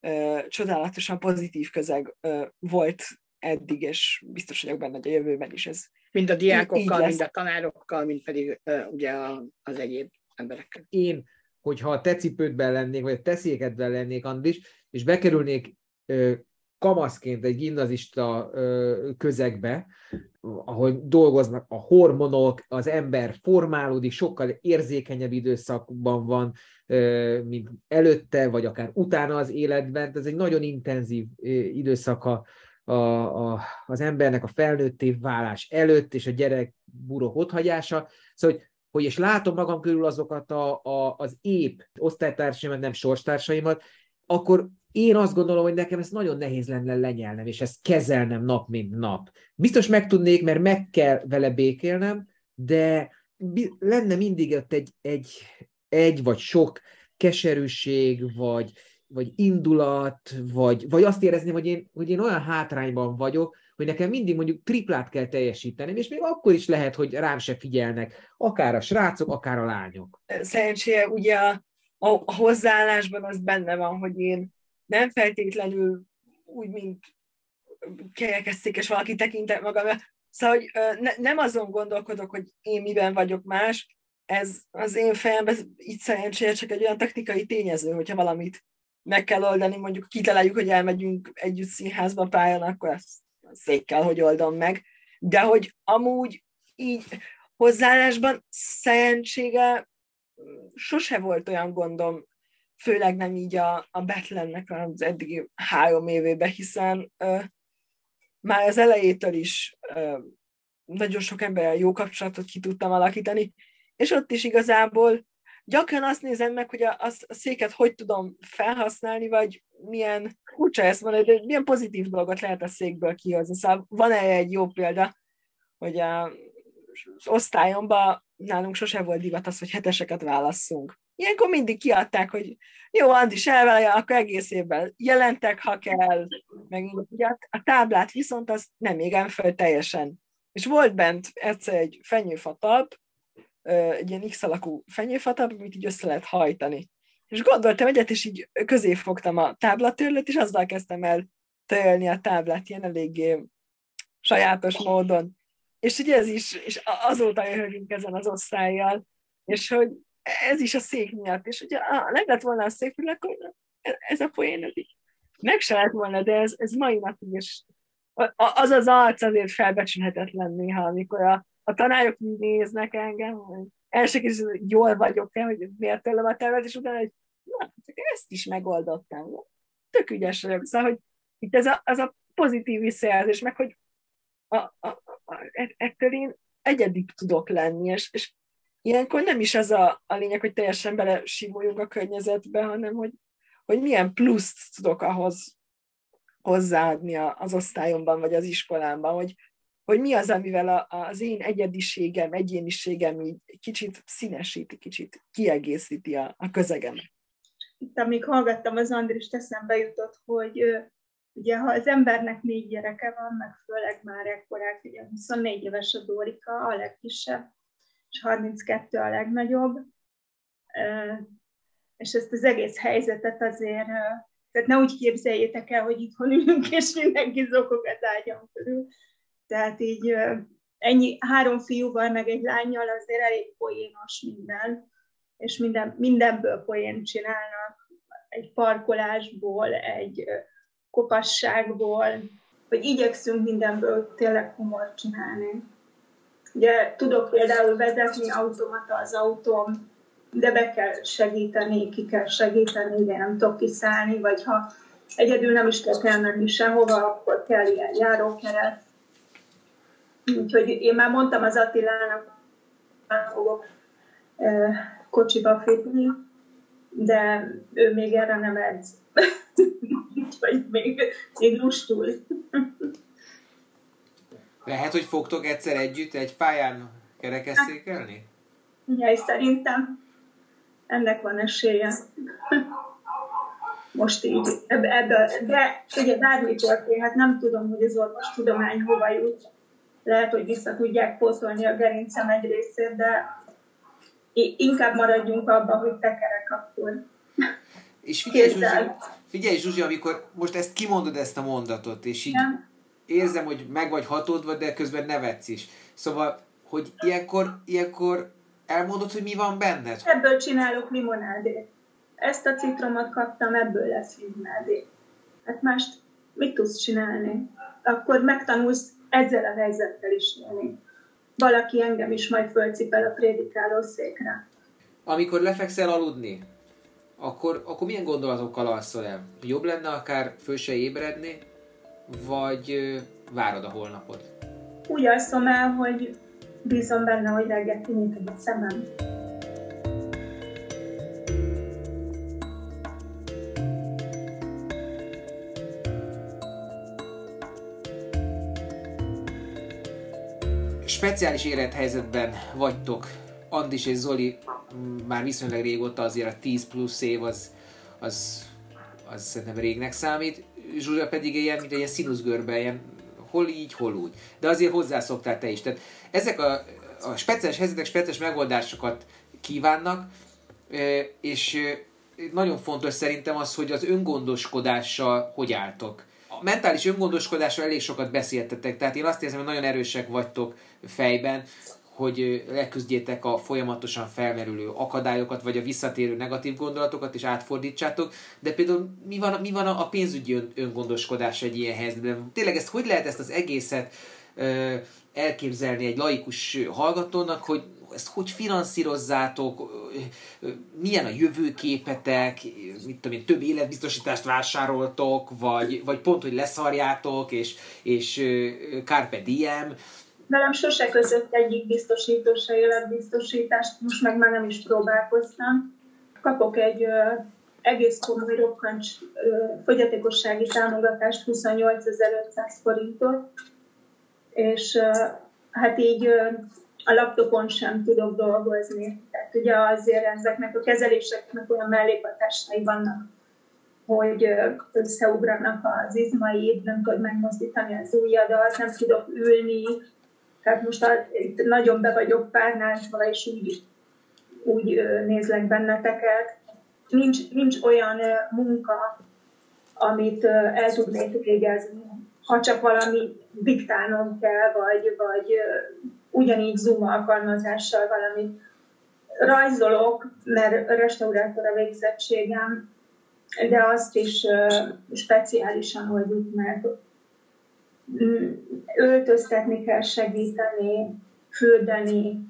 ö, csodálatosan pozitív közeg ö, volt eddig, és biztos vagyok benne, hogy a jövőben is ez Mind a diákokkal, mind a tanárokkal, mind pedig uh, ugye az egyéb emberekkel. Én, hogyha a te cipődben lennék, vagy a te székedben lennék, Andris, és bekerülnék ö, kamaszként egy gimnazista közegbe, ahol dolgoznak a hormonok, az ember formálódik, sokkal érzékenyebb időszakban van, mint előtte, vagy akár utána az életben. Ez egy nagyon intenzív időszaka a, a, az embernek a felnőtté válás előtt, és a gyerek burok otthagyása. Szóval, hogy, hogy és látom magam körül azokat a, a, az épp osztálytársaimat, nem sorstársaimat, akkor én azt gondolom, hogy nekem ez nagyon nehéz lenne lenyelnem, és ezt kezelnem nap, mint nap. Biztos meg tudnék, mert meg kell vele békélnem, de lenne mindig ott egy, egy, egy vagy sok keserűség, vagy, vagy indulat, vagy, vagy azt érezni, hogy én, hogy én olyan hátrányban vagyok, hogy nekem mindig mondjuk triplát kell teljesítenem, és még akkor is lehet, hogy rám se figyelnek, akár a srácok, akár a lányok. Szerencsére ugye a, a hozzáállásban az benne van, hogy én nem feltétlenül úgy, mint és valaki tekintek magam, szóval hogy ne, nem azon gondolkodok, hogy én miben vagyok más, ez az én fejemben így szerencsére csak egy olyan technikai tényező, hogyha valamit meg kell oldani, mondjuk kitaláljuk, hogy elmegyünk együtt színházba pályán, akkor ezt székkel, hogy oldom meg. De hogy amúgy így hozzáállásban szerentsége sose volt olyan gondom, főleg nem így a, a Betlennek az eddigi három évében, hiszen ö, már az elejétől is ö, nagyon sok emberrel jó kapcsolatot ki tudtam alakítani, és ott is igazából gyakran azt nézem meg, hogy a, a, széket hogy tudom felhasználni, vagy milyen, furcsa ezt mondani, de milyen pozitív dolgot lehet a székből kihozni. Szóval van -e egy jó példa, hogy a, az osztályomban nálunk sose volt divat az, hogy heteseket válasszunk. Ilyenkor mindig kiadták, hogy jó, Andis elvelje, akkor egész évben jelentek, ha kell, meg ugye a táblát viszont azt nem égem föl teljesen. És volt bent egyszer egy fenyőfatalp, egy ilyen X alakú fenyőfatab, amit így össze lehet hajtani. És gondoltam egyet, és így közé fogtam a táblatörlőt, és azzal kezdtem el törölni a táblát ilyen eléggé sajátos módon. És ugye ez is, és azóta jöhetünk ezen az osztályjal, és hogy ez is a szék miatt, és ugye ah, meg lett volna a szék, akkor ez a poén meg se lett volna, de ez, ez mai napig is az az arc azért felbecsülhetetlen néha, amikor a, a tanárok néznek engem, hogy első hogy jól vagyok-e, hogy miért tőlem a tervet, és utána, hogy na, ezt is megoldottam. Tök ügyes vagyok. Szóval, hogy itt ez a, az a pozitív visszajelzés, meg hogy a, a, a, ettől én egyedi tudok lenni, és, és ilyenkor nem is az a, a lényeg, hogy teljesen bele simuljunk a környezetbe, hanem hogy, hogy milyen pluszt tudok ahhoz hozzáadni az osztályomban, vagy az iskolámban, hogy, hogy mi az, amivel a, az én egyediségem, egyéniségem így kicsit színesíti, kicsit kiegészíti a, a közegem. Itt, amíg hallgattam, az Andris eszembe jutott, hogy ugye ha az embernek négy gyereke van, meg főleg már ekkorák, ugye 24 éves a Dórika, a legkisebb, és 32 a legnagyobb, és ezt az egész helyzetet azért, tehát ne úgy képzeljétek el, hogy itthon ülünk, és mindenki zokog az ágyam körül, tehát így ennyi, három fiúval, meg egy lányjal azért elég poénos minden, és minden, mindenből poén csinálnak, egy parkolásból, egy kopasságból, hogy igyekszünk mindenből tényleg humor csinálni. Ugye tudok például vezetni automata az autóm, de be kell segíteni, ki kell segíteni, de nem tudok kiszállni, vagy ha egyedül nem is kell elmenni sehova, akkor kell ilyen járókeret. Úgyhogy én már mondtam az Attilának, fogok kocsiba futni, de ő még erre nem edz. Úgyhogy még, még lustul. Lehet, hogy fogtok egyszer együtt egy pályán kerekesszékelni? Igen, szerintem ennek van esélye. Most így, ebből, de ugye bármi történhet, nem tudom, hogy az orvos tudomány hova jut. Lehet, hogy vissza tudják pótolni a gerincem egy részét, de inkább maradjunk abban, hogy tekerek akkor. És figyelj, Zsuzsi, figyelj Zsuzsi, amikor most ezt kimondod ezt a mondatot, és így Nem. Érzem, hogy meg vagy hatódva, de közben nevetsz is. Szóval, hogy ilyenkor, ilyenkor elmondod, hogy mi van benned? Ebből csinálok limonádét. Ezt a citromot kaptam, ebből lesz limonádé. Hát mást mit tudsz csinálni? Akkor megtanulsz ezzel a helyzettel is élni valaki engem is majd fölcipel a prédikáló székre. Amikor lefekszel aludni, akkor, akkor milyen gondolatokkal alszol el? Jobb lenne akár föl se ébredni, vagy várod a holnapot? Úgy alszom el, hogy bízom benne, hogy reggel kinyitom a szemem. speciális élethelyzetben vagytok. Andis és Zoli már viszonylag régóta azért a 10 plusz év az, az, az szerintem régnek számít. Zsuzsa pedig ilyen, mint egy ilyen színuszgörbe, ilyen hol így, hol úgy. De azért hozzászoktál te is. Tehát ezek a, a speciális helyzetek speciális megoldásokat kívánnak, és nagyon fontos szerintem az, hogy az öngondoskodással hogy álltok a mentális öngondoskodásról elég sokat beszéltetek, tehát én azt érzem, hogy nagyon erősek vagytok fejben, hogy leküzdjétek a folyamatosan felmerülő akadályokat, vagy a visszatérő negatív gondolatokat, és átfordítsátok. De például mi van, mi van a pénzügyi öngondoskodás egy ilyen helyzetben? Tényleg ezt hogy lehet ezt az egészet ö, elképzelni egy laikus hallgatónak, hogy ezt hogy finanszírozzátok, milyen a jövőképetek, mit tudom én, több életbiztosítást vásároltok, vagy, vagy pont, hogy leszarjátok, és, és carpe diem. Velem sose között egyik biztosító se életbiztosítást, most meg már nem is próbálkoztam. Kapok egy egész komoly rokkancs fogyatékossági támogatást 28.500 forintot, és hát így a laptopon sem tudok dolgozni. Tehát ugye azért ezeknek a kezeléseknek olyan mellékhatásai vannak, hogy összeugranak az izmaid, nem tudod megmozdítani az ujjadat, nem tudok ülni. Tehát most a, nagyon be vagyok párnázva, és úgy, úgy nézlek benneteket. Nincs, nincs olyan munka, amit el tudnék végezni, ha csak valami diktálnom kell, vagy, vagy ugyanígy Zoom alkalmazással valamit rajzolok, mert restaurátor a végzettségem, de azt is speciálisan oldjuk meg. Öltöztetni kell segíteni, fürdeni,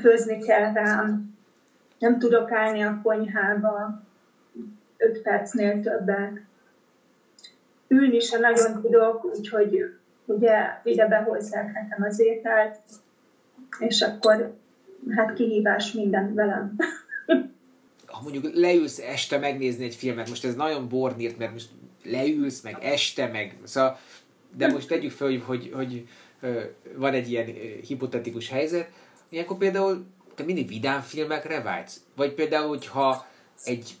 főzni kell rám, nem tudok állni a konyhába öt percnél többet. Ülni sem nagyon tudok, úgyhogy ugye ide behozzák nekem az ételt, és akkor hát kihívás minden velem. ha mondjuk leülsz este megnézni egy filmet, most ez nagyon bornírt, mert most leülsz, meg este, meg szóval, de most tegyük fel, hogy, hogy, hogy van egy ilyen hipotetikus helyzet, ilyenkor például te mindig vidám filmekre vágysz? Vagy például, hogyha egy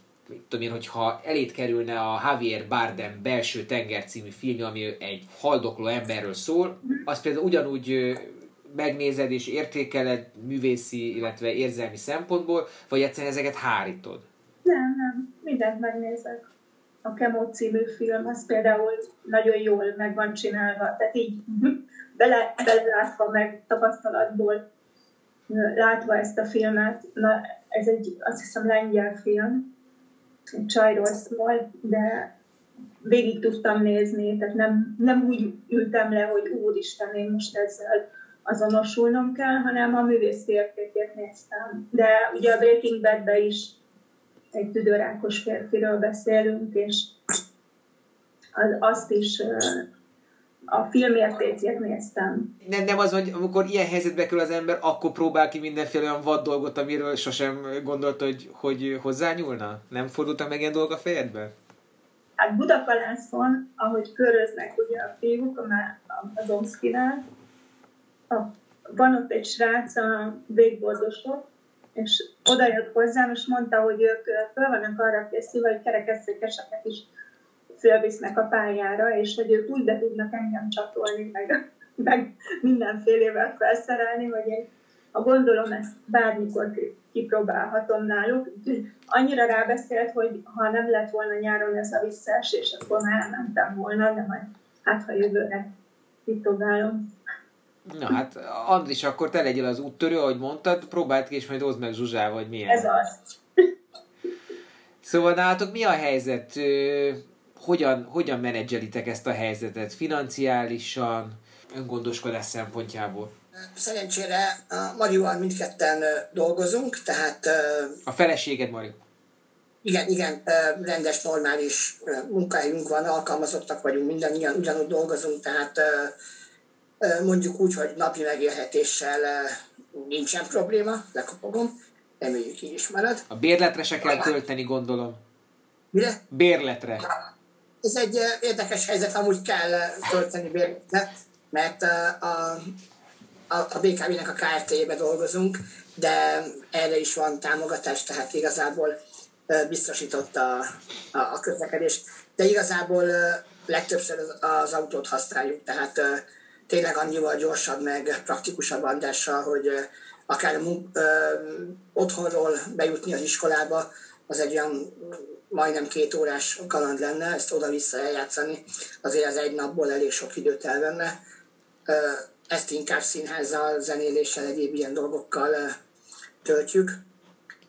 tudom én, hogyha elét kerülne a Javier Bardem belső tenger című film, ami egy haldokló emberről szól, azt például ugyanúgy megnézed és értékeled művészi, illetve érzelmi szempontból, vagy egyszerűen ezeket hárítod? Nem, nem, mindent megnézek. A Kemo című film, az például nagyon jól meg van csinálva, tehát így bele, belelátva meg tapasztalatból látva ezt a filmet, na, ez egy, azt hiszem, lengyel film, csajról szól, de végig tudtam nézni, tehát nem, nem úgy ültem le, hogy úristen, én most ezzel azonosulnom kell, hanem a művészi értékét néztem. De ugye a Breaking bad is egy tüdőrákos férfiről beszélünk, és azt is a filmértékét néztem. Nem, nem az, hogy amikor ilyen helyzetbe kerül az ember, akkor próbál ki mindenféle olyan vad dolgot, amiről sosem gondolt, hogy, hogy hozzányúlna? Nem fordultak meg ilyen dolgok a fejedbe? Hát Budakalászon, ahogy köröznek ugye a fiúk az Omszkinál, van ott egy srác, a végbordosok, és oda jött hozzám, és mondta, hogy ők föl vannak arra készülve, hogy kerekesszékeseket is fölvisznek a pályára, és hogy ők úgy be tudnak engem csatolni, meg, meg mindenfélevel felszerelni, hogy én a gondolom ezt bármikor kipróbálhatom náluk. Annyira rábeszélt, hogy ha nem lett volna nyáron ez a visszaesés, akkor már elmentem volna, de majd hát ha jövőre kipróbálom. Na hát, Andris, akkor te legyél az úttörő, ahogy mondtad, próbáld ki, és majd hozd meg Zsuzsával, vagy milyen. Ez az. Szóval nálatok mi a helyzet? Hogyan, hogyan menedzselitek ezt a helyzetet? Financiálisan, öngondoskodás szempontjából? Szerencsére a Marival mindketten dolgozunk, tehát... A feleséged, Mari? Igen, igen, rendes, normális munkahelyünk van, alkalmazottak vagyunk, mindannyian ugyanúgy dolgozunk, tehát mondjuk úgy, hogy napi megélhetéssel nincsen probléma, lekopogom, reméljük így is marad. A bérletre se kell költeni, gondolom. Mire? Bérletre. Ez egy érdekes helyzet, amúgy kell költeni bérletre, mert a, a, a BKV-nek a KRT-be dolgozunk, de erre is van támogatás, tehát igazából biztosított a, a, a közlekedést. De igazából legtöbbször az, az autót használjuk, tehát tényleg annyival gyorsabb, meg praktikusabb Andrással, hogy akár ö, otthonról bejutni az iskolába, az egy olyan majdnem két órás kaland lenne, ezt oda-vissza eljátszani, azért az egy napból elég sok időt elvenne. Ezt inkább színházzal, zenéléssel, egyéb ilyen dolgokkal töltjük.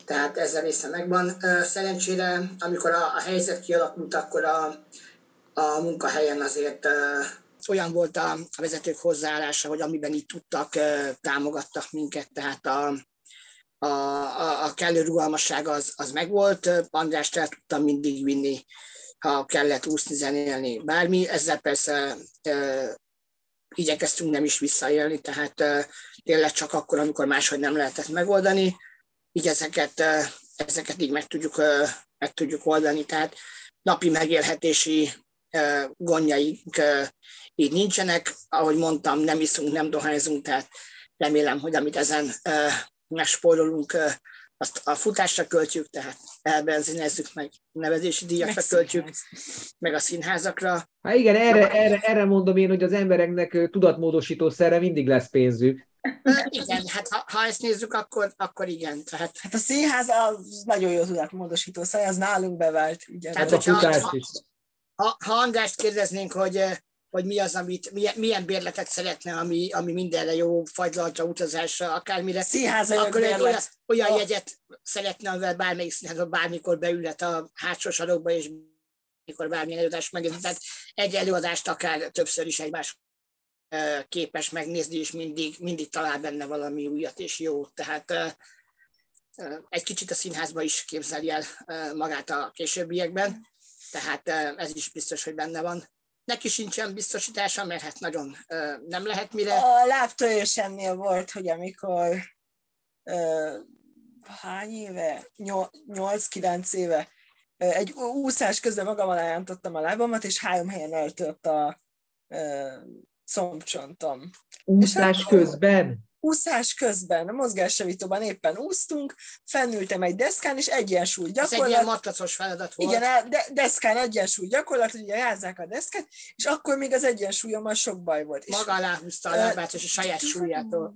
Tehát ezzel része megvan. Szerencsére, amikor a, a helyzet kialakult, akkor a, a munkahelyen azért olyan volt a, vezetők hozzáállása, hogy amiben itt tudtak, támogattak minket, tehát a, a, a, a kellő rugalmasság az, az megvolt. Andrást el tudtam mindig vinni, ha kellett úszni, zenélni, bármi. Ezzel persze e, igyekeztünk nem is visszaélni, tehát e, tényleg csak akkor, amikor máshogy nem lehetett megoldani. Így ezeket, e, ezeket így meg tudjuk, e, meg tudjuk oldani. Tehát napi megélhetési gondjaink így nincsenek. Ahogy mondtam, nem iszunk, nem dohányzunk, tehát remélem, hogy amit ezen megspórolunk, azt a futásra költjük, tehát elbenzinezzük, meg nevezési díjakra költjük, meg a színházakra. Hát igen, erre, erre, erre mondom én, hogy az embereknek tudatmódosító szerre mindig lesz pénzük. Igen, hát ha, ha ezt nézzük, akkor, akkor igen. Tehát... Hát a színház az nagyon jó tudatmódosító szer, az nálunk bevált. Ugye. Hát a futás is ha, ha Andrást kérdeznénk, hogy, hogy mi az, amit, milyen, milyen bérletet szeretne, ami, ami mindenre jó, fagylaltra, utazásra, akármire. Színház akkor egy olyan, olyan oh. jegyet szeretne, amivel bármelyik színházban bármikor beülhet a hátsó sarokba, és mikor bármilyen előadást megnézni. Tehát egy előadást akár többször is egymás képes megnézni, és mindig, mindig talál benne valami újat és jó. Tehát eh, egy kicsit a színházba is képzeli el magát a későbbiekben tehát ez is biztos, hogy benne van. Neki sincsen biztosítása, mert hát nagyon nem lehet mire. A lábtörésemnél volt, hogy amikor hány éve? 8-9 éve egy úszás közben magam alá a lábamat, és három helyen eltört a szombcsontom. Úszás közben? Úszás közben, a mozgásjavítóban éppen úsztunk, fennültem egy deszkán, és egyensúly gyakorlat. Ez egy ilyen matracos feladat volt. Igen, de deszkán egyensúly gyakorlat, ugye jázzák a deszket, és akkor még az egyensúlyommal sok baj volt. Maga alá húzta a lábát, és a saját súlyától.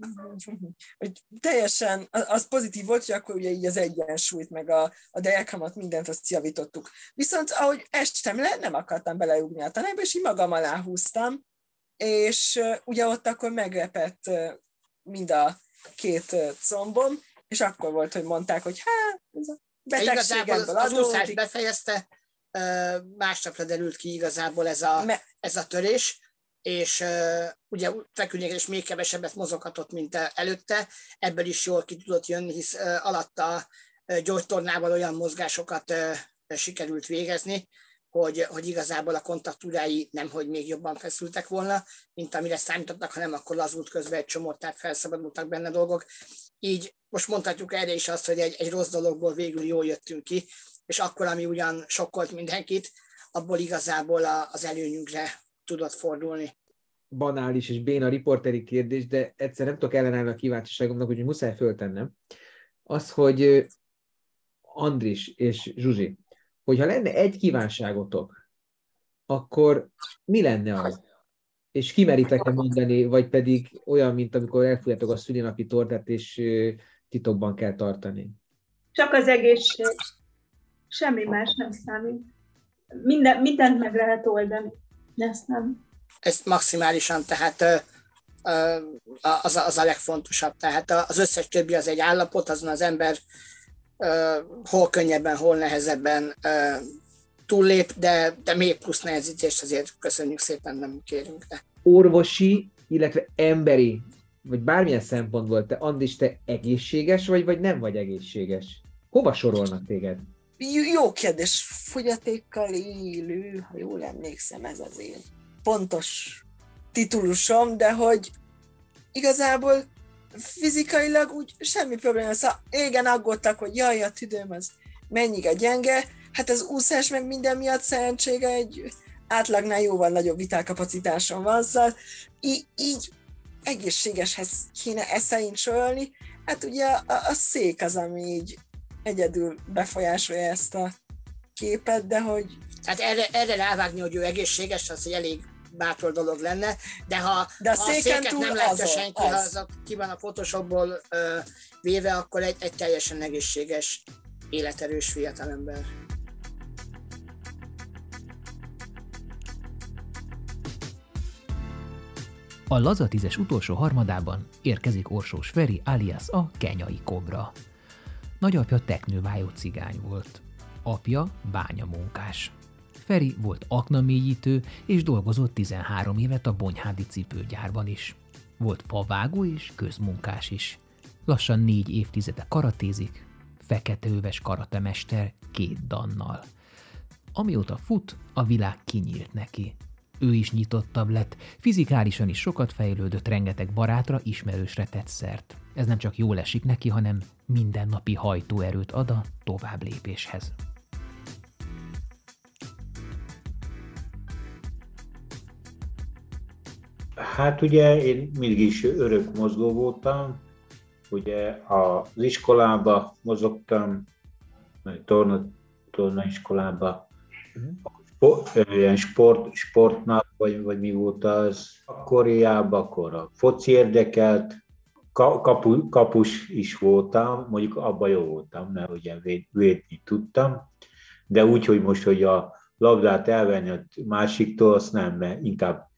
Teljesen, az pozitív volt, hogy akkor ugye így az egyensúlyt, meg a, a delkamat, mindent azt javítottuk. Viszont ahogy estem le, nem akartam beleugni a tanába, és így magam alá húztam, és ugye ott akkor meglepett uh, mind a két combom, és akkor volt, hogy mondták, hogy hát, ez a betegségemből az, az úszás befejezte, másnapra derült ki igazából ez a, Me- ez a törés, és uh, ugye feküdnék és még kevesebbet mozoghatott, mint előtte, ebből is jól ki tudott jönni, hisz uh, alatta uh, gyógytornával olyan mozgásokat uh, sikerült végezni, hogy, hogy igazából a kontaktúrái nem, hogy még jobban feszültek volna, mint amire számítottak, hanem akkor lazult közben egy csomót, tehát felszabadultak benne dolgok. Így most mondhatjuk erre is azt, hogy egy, egy rossz dologból végül jól jöttünk ki, és akkor, ami ugyan sokkolt mindenkit, abból igazából a, az előnyünkre tudott fordulni. Banális és béna riporteri kérdés, de egyszer nem tudok ellenállni a kíváncsiságomnak, hogy muszáj föltennem. Az, hogy Andris és Zsuzsi, hogyha lenne egy kívánságotok, akkor mi lenne az? És kimeritek-e mondani, vagy pedig olyan, mint amikor elfújjátok a szülinapi tortát, és titokban kell tartani? Csak az egészség. Semmi más nem számít. Minden, mindent meg lehet oldani. Ezt nem. Ez maximálisan, tehát az, az a legfontosabb. Tehát az összes többi az egy állapot, azon az ember hol könnyebben, hol nehezebben túllép, de, de még plusz nehezítést azért köszönjük szépen, nem kérünk. De. Orvosi, illetve emberi, vagy bármilyen szempontból, te Andis, te egészséges vagy, vagy nem vagy egészséges? Hova sorolnak téged? Jó kérdés. Fogyatékkal élő, ha jól emlékszem, ez az én pontos titulusom, de hogy igazából fizikailag úgy semmi probléma. Szóval igen, aggódtak, hogy jaj, a tüdőm az mennyire gyenge, hát az úszás meg minden miatt szerencsége egy átlagnál jóval nagyobb vitálkapacitásom van, szóval így, így egészségeshez kéne eszeint sorolni. Hát ugye a, a szék az, ami így egyedül befolyásolja ezt a képet, de hogy... Hát erre, erre rávágni, hogy ő egészséges, az egy elég bátor dolog lenne, de ha, de a, ha a széket túl nem látja senki, az. ha az a, ki van a Photoshopból ö, véve, akkor egy, egy teljesen egészséges, életerős fiatalember. A Laza tízes utolsó harmadában érkezik Orsós Feri alias a Kenyai Kobra. Nagyapja teknővájó cigány volt. Apja bányamunkás. Feri volt aknamélyítő, és dolgozott 13 évet a Bonyhádi cipőgyárban is. Volt favágó és közmunkás is. Lassan négy évtizede karatézik, feketeöves karatemester két dannal. Amióta fut, a világ kinyílt neki. Ő is nyitottabb lett, fizikálisan is sokat fejlődött, rengeteg barátra, ismerősre tett szert. Ez nem csak jól esik neki, hanem mindennapi hajtóerőt ad a tovább lépéshez. Hát ugye én mindig is örök mozgó voltam, ugye az iskolába mozogtam, torna, torna iskolába, sport, ilyen sport, sportnap, vagy, vagy mi volt az, akkoriában, akkor a foci érdekelt, kapu, kapus is voltam, mondjuk abban jó voltam, mert ugye véd, védni tudtam, de úgy, hogy most, hogy a labdát elvenni a másiktól, azt nem, mert inkább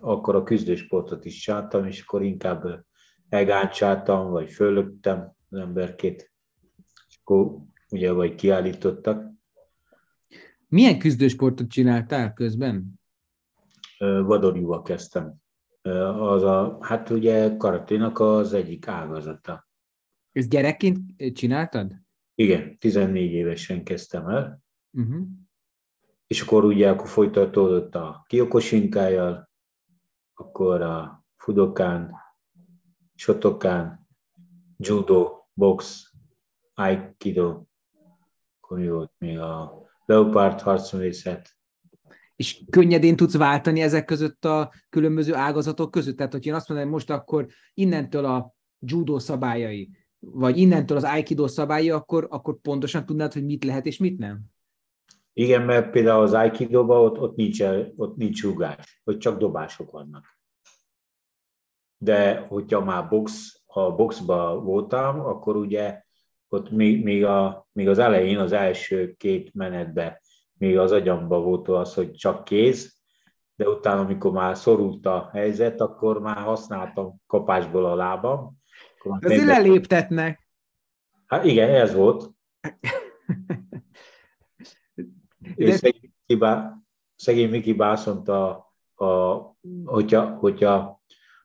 akkor a küzdősportot is csináltam, és akkor inkább elgáncsáltam, vagy fölöttem az emberkét, és akkor ugye vagy kiállítottak. Milyen küzdősportot csináltál közben? Vadorjúval kezdtem. Az a, hát ugye karaténak az egyik ágazata. Ezt gyerekként csináltad? Igen, 14 évesen kezdtem el. Uh-huh és akkor ugye akkor folytatódott a kiokosinkájal, akkor a fudokán, sotokán, judo, box, aikido, akkor mi volt még a leopard harcművészet. És könnyedén tudsz váltani ezek között a különböző ágazatok között? Tehát, hogy én azt mondom, hogy most akkor innentől a judo szabályai, vagy innentől az aikido szabályai, akkor, akkor pontosan tudnád, hogy mit lehet és mit nem? Igen, mert például az aikido ott, ott, nincs, ott nincs rugás, ott csak dobások vannak. De hogyha már box, a boxba voltam, akkor ugye ott még, még, a, még az elején, az első két menetben még az agyamba volt az, hogy csak kéz, de utána, amikor már szorult a helyzet, akkor már használtam kapásból a lábam. Azért leléptetnek. Hát igen, ez volt. És szegény, Miki Bá, szegény Miki Bászont a a, hogyha, hogyha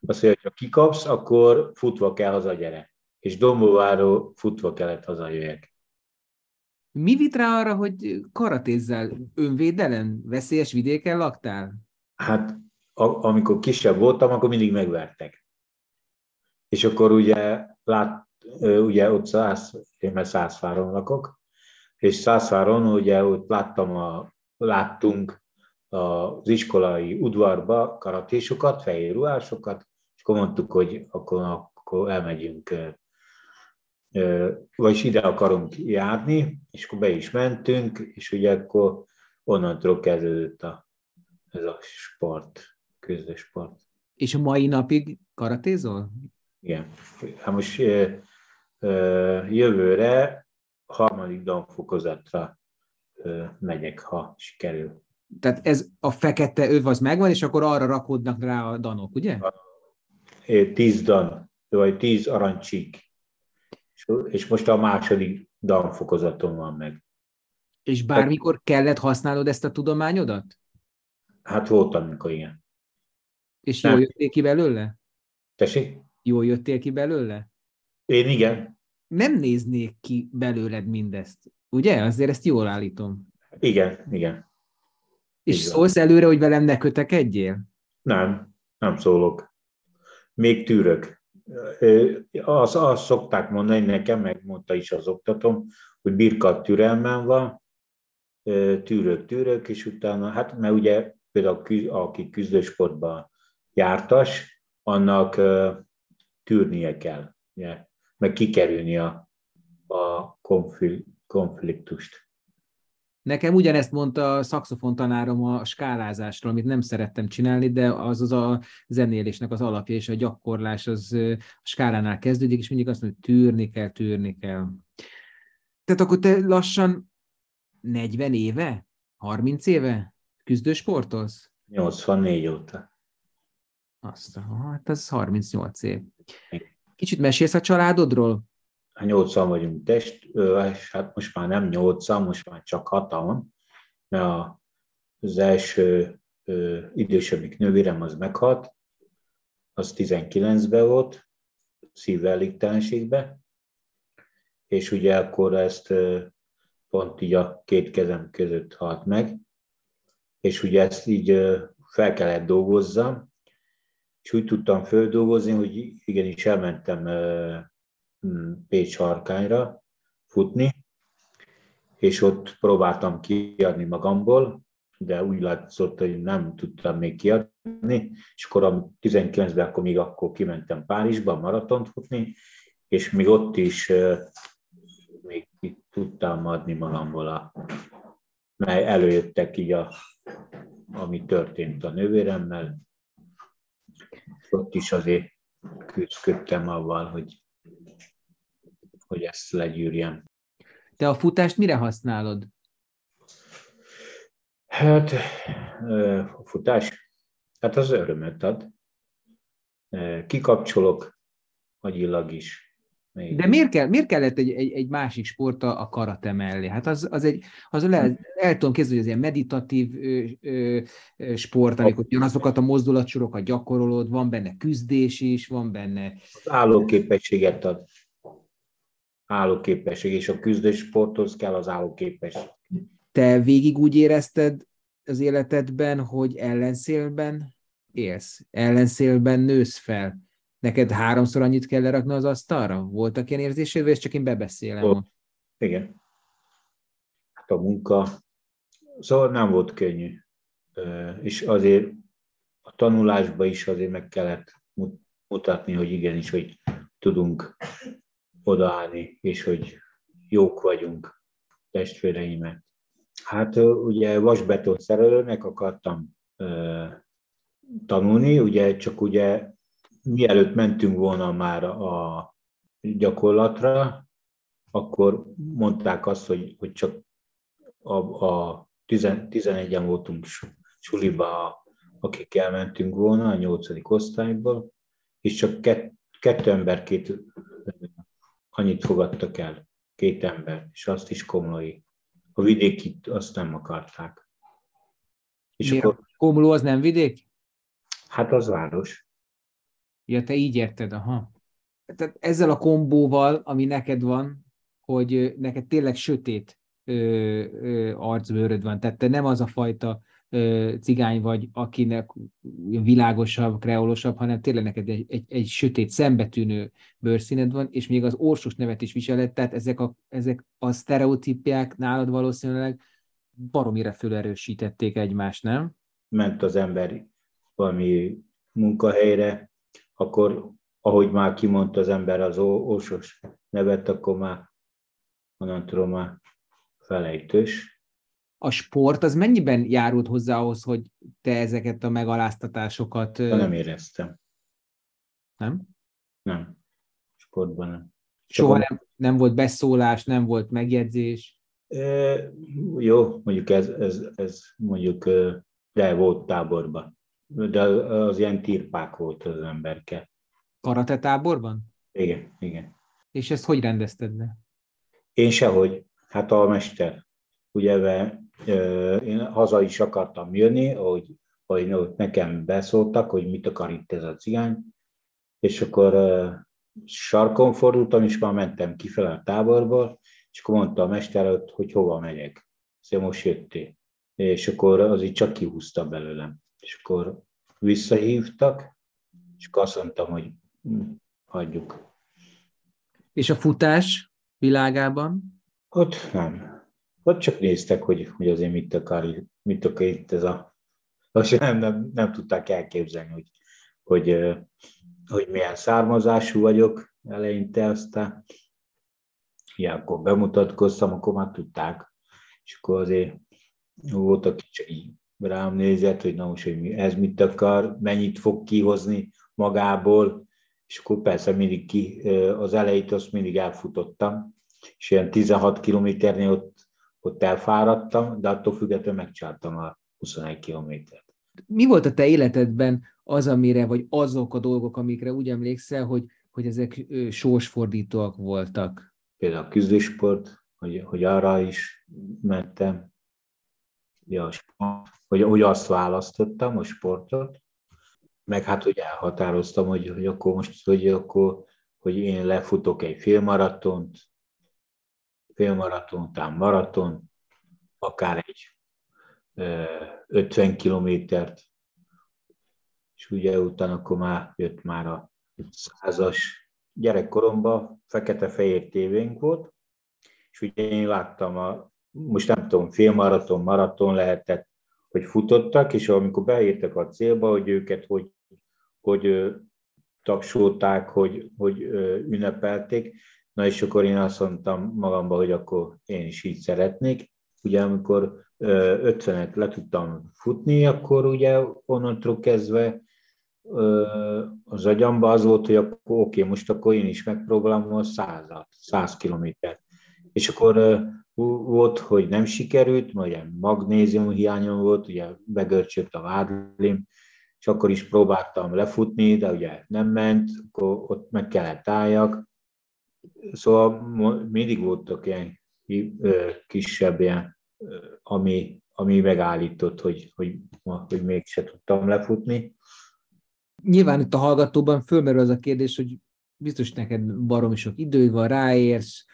azt mondja, hogyha kikapsz, akkor futva kell hazagyere. És Dombóváról futva kellett hazajöjjek. Mi vit rá arra, hogy karatézzel önvédelem, veszélyes vidéken laktál? Hát, a, amikor kisebb voltam, akkor mindig megvertek. És akkor ugye, lát, ugye ott száz, én mert százfáron lakok, és százfáron ugye ott láttam a, láttunk az iskolai udvarba karatésokat, fehér ruhásokat, és akkor mondtuk, hogy akkor, akkor elmegyünk, vagyis ide akarunk járni, és akkor be is mentünk, és ugye akkor onnantól kezdődött a, ez a sport, közös sport. És a mai napig karatézol? Igen. Hát most jövőre harmadik danfokozatra megyek, ha sikerül. Tehát ez a fekete öv az megvan, és akkor arra rakódnak rá a danok, ugye? Tíz dan, vagy tíz aranycsík. És most a második dan fokozaton van meg. És bármikor kellett használnod ezt a tudományodat? Hát volt, amikor igen. És jól jöttél ki belőle? Tessék? Jól jöttél ki belőle? Én igen. Nem néznék ki belőled mindezt, ugye? Azért ezt jól állítom. Igen, igen. És Igen. szólsz előre, hogy velem ne kötekedjél? Nem, nem szólok. Még tűrök. Azt, azt szokták mondani nekem, megmondta is az oktatom, hogy birkat türelmem van, tűrök, tűrök, és utána, hát mert ugye például aki küzdősportban jártas, annak tűrnie kell, ugye, meg kikerülni a, a konfliktust. Nekem ugyanezt mondta a szakszofon tanárom a skálázásról, amit nem szerettem csinálni, de az az a zenélésnek az alapja, és a gyakorlás az a skálánál kezdődik, és mindig azt mondja, hogy tűrni kell, tűrni kell. Tehát akkor te lassan 40 éve, 30 éve küzdősportolsz? 84 óta. Azt, hát ez 38 év. Kicsit mesélsz a családodról? nyolcan vagyunk test, és hát most már nem nyolcan, most már csak hatan, mert az első idősebbik nővérem az meghalt, az 19-ben volt, szívelégtelenségbe, és ugye akkor ezt pont így a két kezem között halt meg, és ugye ezt így fel kellett dolgozzam, és úgy tudtam földolgozni, hogy igenis elmentem Pécs harkányra futni, és ott próbáltam kiadni magamból, de úgy látszott, hogy nem tudtam még kiadni, és akkor a 19-ben akkor még akkor kimentem Párizsba maratont futni, és még ott is még tudtam adni magamból, a, mert előjöttek így a, ami történt a nővéremmel, ott is azért küzdködtem avval, hogy hogy ezt legyűrjem. Te a futást mire használod? Hát a futás, hát az örömet ad. Kikapcsolok agyilag is. Még. De miért, kell, miért kellett egy, egy, egy másik sport a karate mellé? Hát az, az egy, az le, el tudom képzelni, hogy ez ilyen meditatív ö, ö, ö, sport, amikor azokat a mozdulatsorokat gyakorolod, van benne küzdés is, van benne... Az állóképességet ad állóképesség, és a küzdősporthoz kell az állóképesség. Te végig úgy érezted az életedben, hogy ellenszélben élsz, ellenszélben nősz fel. Neked háromszor annyit kell lerakni az asztalra? Voltak ilyen érzésed, vagy csak én bebeszélem? Volt. Igen. Hát a munka, szóval nem volt könnyű. És azért a tanulásba is azért meg kellett mutatni, hogy igenis, hogy tudunk odaállni, és hogy jók vagyunk testvéreimet. Hát ugye vasbeton szerelőnek akartam tanulni, ugye csak ugye mielőtt mentünk volna már a gyakorlatra, akkor mondták azt, hogy, hogy csak a, a 11-en voltunk suliba, akik elmentünk volna a 8. osztályból, és csak kett, kettő ember két annyit fogadtak el, két ember, és azt is komlói. A vidéki azt nem akarták. És Miért? akkor... Komló az nem vidék? Hát az város. Ja, te így érted, aha. Tehát ezzel a kombóval, ami neked van, hogy neked tényleg sötét ö, ö, arcbőröd van, tehát te nem az a fajta ö, cigány vagy, akinek világosabb, kreolosabb, hanem tényleg neked egy, egy, egy sötét, szembetűnő bőrszíned van, és még az orsos nevet is viseled, tehát ezek a, ezek a sztereotípiák nálad valószínűleg baromira fölerősítették egymást, nem? Ment az ember valami munkahelyre, akkor ahogy már kimondta az ember az orsos nevet, akkor már onnantól már felejtős. A sport az mennyiben járult hozzá ahhoz, hogy te ezeket a megaláztatásokat... De nem éreztem. Nem? Nem. Sportban nem. Soha nem, nem volt beszólás, nem volt megjegyzés? E, jó, mondjuk ez, ez, ez mondjuk, de volt táborban. De az ilyen tirpák volt az emberke. Karate táborban? Igen, igen. És ezt hogy rendezted le? Én sehogy. Hát a mester. Ugye én haza is akartam jönni, hogy, hogy nekem beszóltak, hogy mit akar itt ez a cigány, és akkor sarkon fordultam, és már mentem kifele a táborból, és akkor mondta a mester, hogy hova megyek. Szóval most jöttél. És akkor az így csak kihúzta belőlem. És akkor visszahívtak, és akkor azt mondtam, hogy hm, hagyjuk. És a futás világában? Ott nem. Ott csak néztek, hogy, hogy azért mit akar, mit akar itt ez a... Most nem, nem, nem tudták elképzelni, hogy, hogy, hogy milyen származású vagyok eleinte, aztán ilyenkor bemutatkoztam, akkor már tudták. És akkor azért volt, aki csak így rám nézett, hogy na most, hogy ez mit akar, mennyit fog kihozni magából, és akkor persze mindig ki, az elejét azt mindig elfutottam, és ilyen 16 kilométernél ott, ott elfáradtam, de attól függetlenül megcsáltam a 21 kilométert. Mi volt a te életedben az, amire, vagy azok a dolgok, amikre úgy emlékszel, hogy, hogy ezek sorsfordítóak voltak? Például a küzdősport, hogy, hogy arra is mentem, ja, hogy, hogy azt választottam, a sportot, meg hát, hogy elhatároztam, hogy, hogy akkor most, hogy akkor, hogy én lefutok egy félmaratont, félmaraton, után maraton, akár egy 50 kilométert, és ugye utána akkor már jött már a százas. Gyerekkoromban fekete-fehér tévénk volt, és ugye én láttam a, most nem tudom, félmaraton, maraton lehetett, hogy futottak, és amikor beértek a célba, hogy őket hogy hogy tapsolták, hogy, hogy ünnepelték. Na és akkor én azt mondtam magamba, hogy akkor én is így szeretnék. Ugye amikor 50-et le tudtam futni, akkor ugye onnantól kezdve az agyamba az volt, hogy akkor oké, okay, most akkor én is megpróbálom a százat, száz kilométert. És akkor volt, hogy nem sikerült, majd magnézium hiányom volt, ugye begörcsött a vádlim, és akkor is próbáltam lefutni, de ugye nem ment, akkor ott meg kellett álljak. Szóval mindig voltak ilyen kisebb ilyen, ami, ami megállított, hogy, hogy, hogy mégse tudtam lefutni. Nyilván itt a hallgatóban fölmerül az a kérdés, hogy biztos neked baromi sok időd van, ráérsz,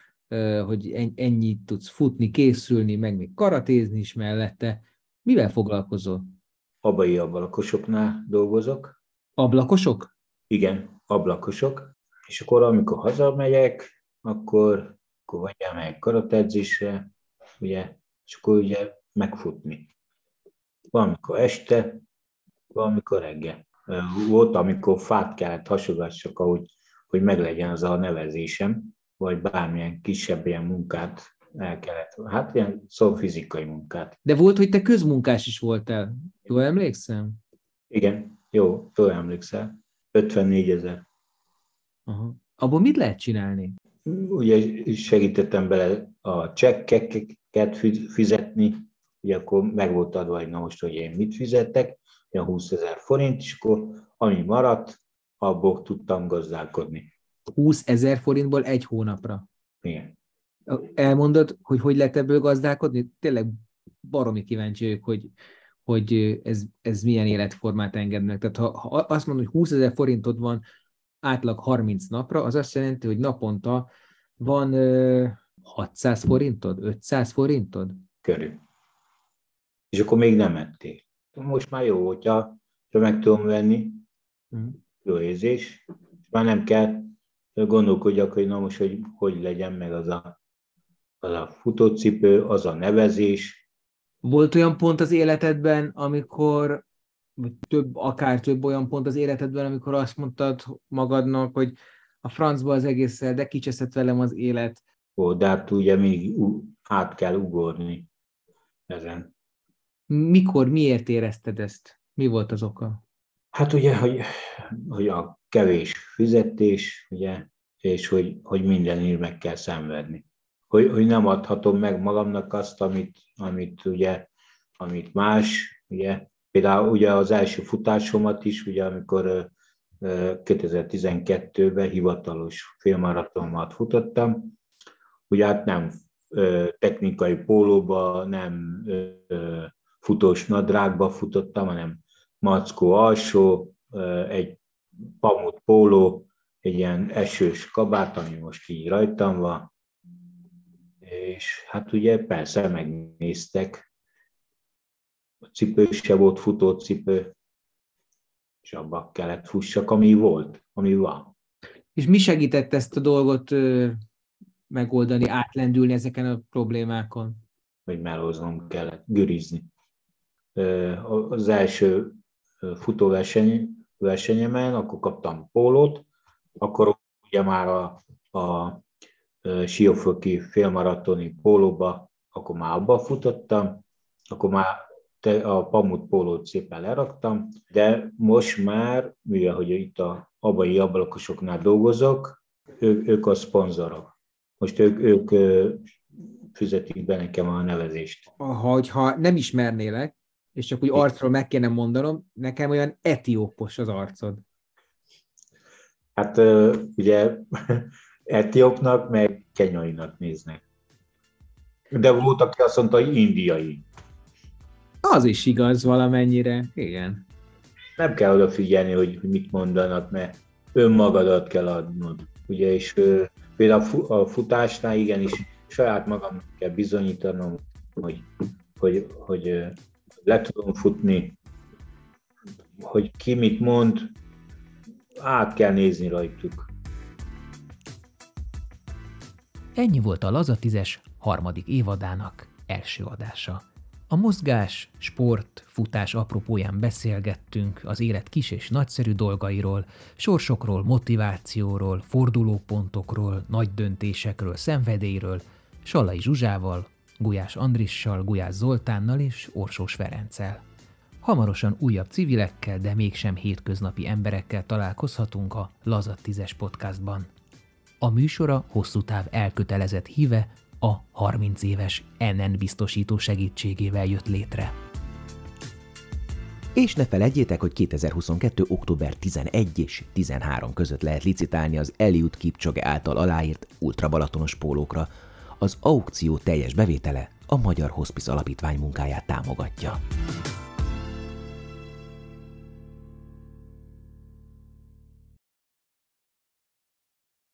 hogy ennyit tudsz futni, készülni, meg még karatézni is mellette. Mivel foglalkozol? abai ablakosoknál dolgozok. Ablakosok? Igen, ablakosok. És akkor, amikor hazamegyek, akkor, akkor vagy elmegyek karatedzésre, ugye, és akkor ugye megfutni. Valamikor este, valamikor reggel. Volt, amikor fát kellett hasogassak, ahogy, hogy meglegyen az a nevezésem, vagy bármilyen kisebb ilyen munkát el kellett. Hát ilyen szó fizikai munkát. De volt, hogy te közmunkás is voltál. Jól emlékszem? Igen, jó, jól emlékszel. 54 ezer. Aha. Abból mit lehet csinálni? Ugye segítettem bele a csekkeket fizetni, ugye akkor meg volt adva, hogy na most, hogy én mit fizettek, olyan 20 ezer forint, és akkor ami maradt, abból tudtam gazdálkodni. 20 ezer forintból egy hónapra? Igen. Elmondod, hogy hogy lehet ebből gazdálkodni? Tényleg baromi kíváncsi vagyok, hogy, hogy ez, ez milyen életformát engednek. Tehát ha, ha azt mondom, hogy 20 ezer forintod van átlag 30 napra, az azt jelenti, hogy naponta van 600 forintod, 500 forintod? Körül. És akkor még nem ettél. Most már jó, hogyha meg tudom venni, mm. jó érzés, és már nem kell gondolkodjak, hogy na most, hogy hogy legyen meg az a, az a futócipő, az a nevezés. Volt olyan pont az életedben, amikor, vagy több, akár több olyan pont az életedben, amikor azt mondtad magadnak, hogy a francba az egésszel, de kicseszett velem az élet. Ó, de hát ugye még át kell ugorni ezen. Mikor, miért érezted ezt? Mi volt az oka? Hát ugye, hogy, hogy a kevés fizetés, ugye, és hogy, hogy mindenért meg kell szenvedni. Hogy, hogy nem adhatom meg magamnak azt, amit, amit ugye, amit más, ugye, például ugye az első futásomat is, ugye, amikor 2012-ben hivatalos félmaratonomat futottam, ugye hát nem technikai pólóba, nem futós nadrágba futottam, hanem mackó alsó, egy pamut póló, egy ilyen esős kabát, ami most így rajtam van, és hát ugye persze megnéztek, a cipő se volt futócipő, és abba kellett fussak, ami volt, ami van. És mi segített ezt a dolgot megoldani, átlendülni ezeken a problémákon? Hogy melóznom kellett, gürizni. Az első futóverseny, versenyemen, akkor kaptam pólót, akkor ugye már a, a Siófoki félmaratoni pólóba, akkor már abba futottam, akkor már a pamut pólót szépen leraktam, de most már, mivel hogy itt a abai ablakosoknál dolgozok, ők, ők a szponzorok. Most ők, ők fizetik be nekem a nevezést. Ha, ha nem ismernélek, és csak úgy arcról meg kéne mondanom, nekem olyan etiópos az arcod. Hát ugye etiópnak, meg kenyainak néznek. De volt, aki azt mondta, hogy indiai. Az is igaz valamennyire, igen. Nem kell odafigyelni, hogy mit mondanak, mert önmagadat kell adnod. Ugye, és például a futásnál igenis saját magamnak kell bizonyítanom, hogy, hogy, hogy le tudom futni, hogy ki mit mond, át kell nézni rajtuk. Ennyi volt a Lazatizes harmadik évadának első adása. A mozgás, sport, futás apropóján beszélgettünk az élet kis és nagyszerű dolgairól, sorsokról, motivációról, fordulópontokról, nagy döntésekről, szenvedélyről, Sallai Zsuzsával, Gulyás Andrissal, Gulyás Zoltánnal és Orsós Ferenccel. Hamarosan újabb civilekkel, de mégsem hétköznapi emberekkel találkozhatunk a Lazat 10 podcastban. A műsora hosszú táv elkötelezett híve a 30 éves NN biztosító segítségével jött létre. És ne felejtjétek, hogy 2022. október 11 és 13 között lehet licitálni az Eliud Kipchoge által aláírt ultrabalatonos pólókra. Az aukció teljes bevétele a Magyar Hospice Alapítvány munkáját támogatja.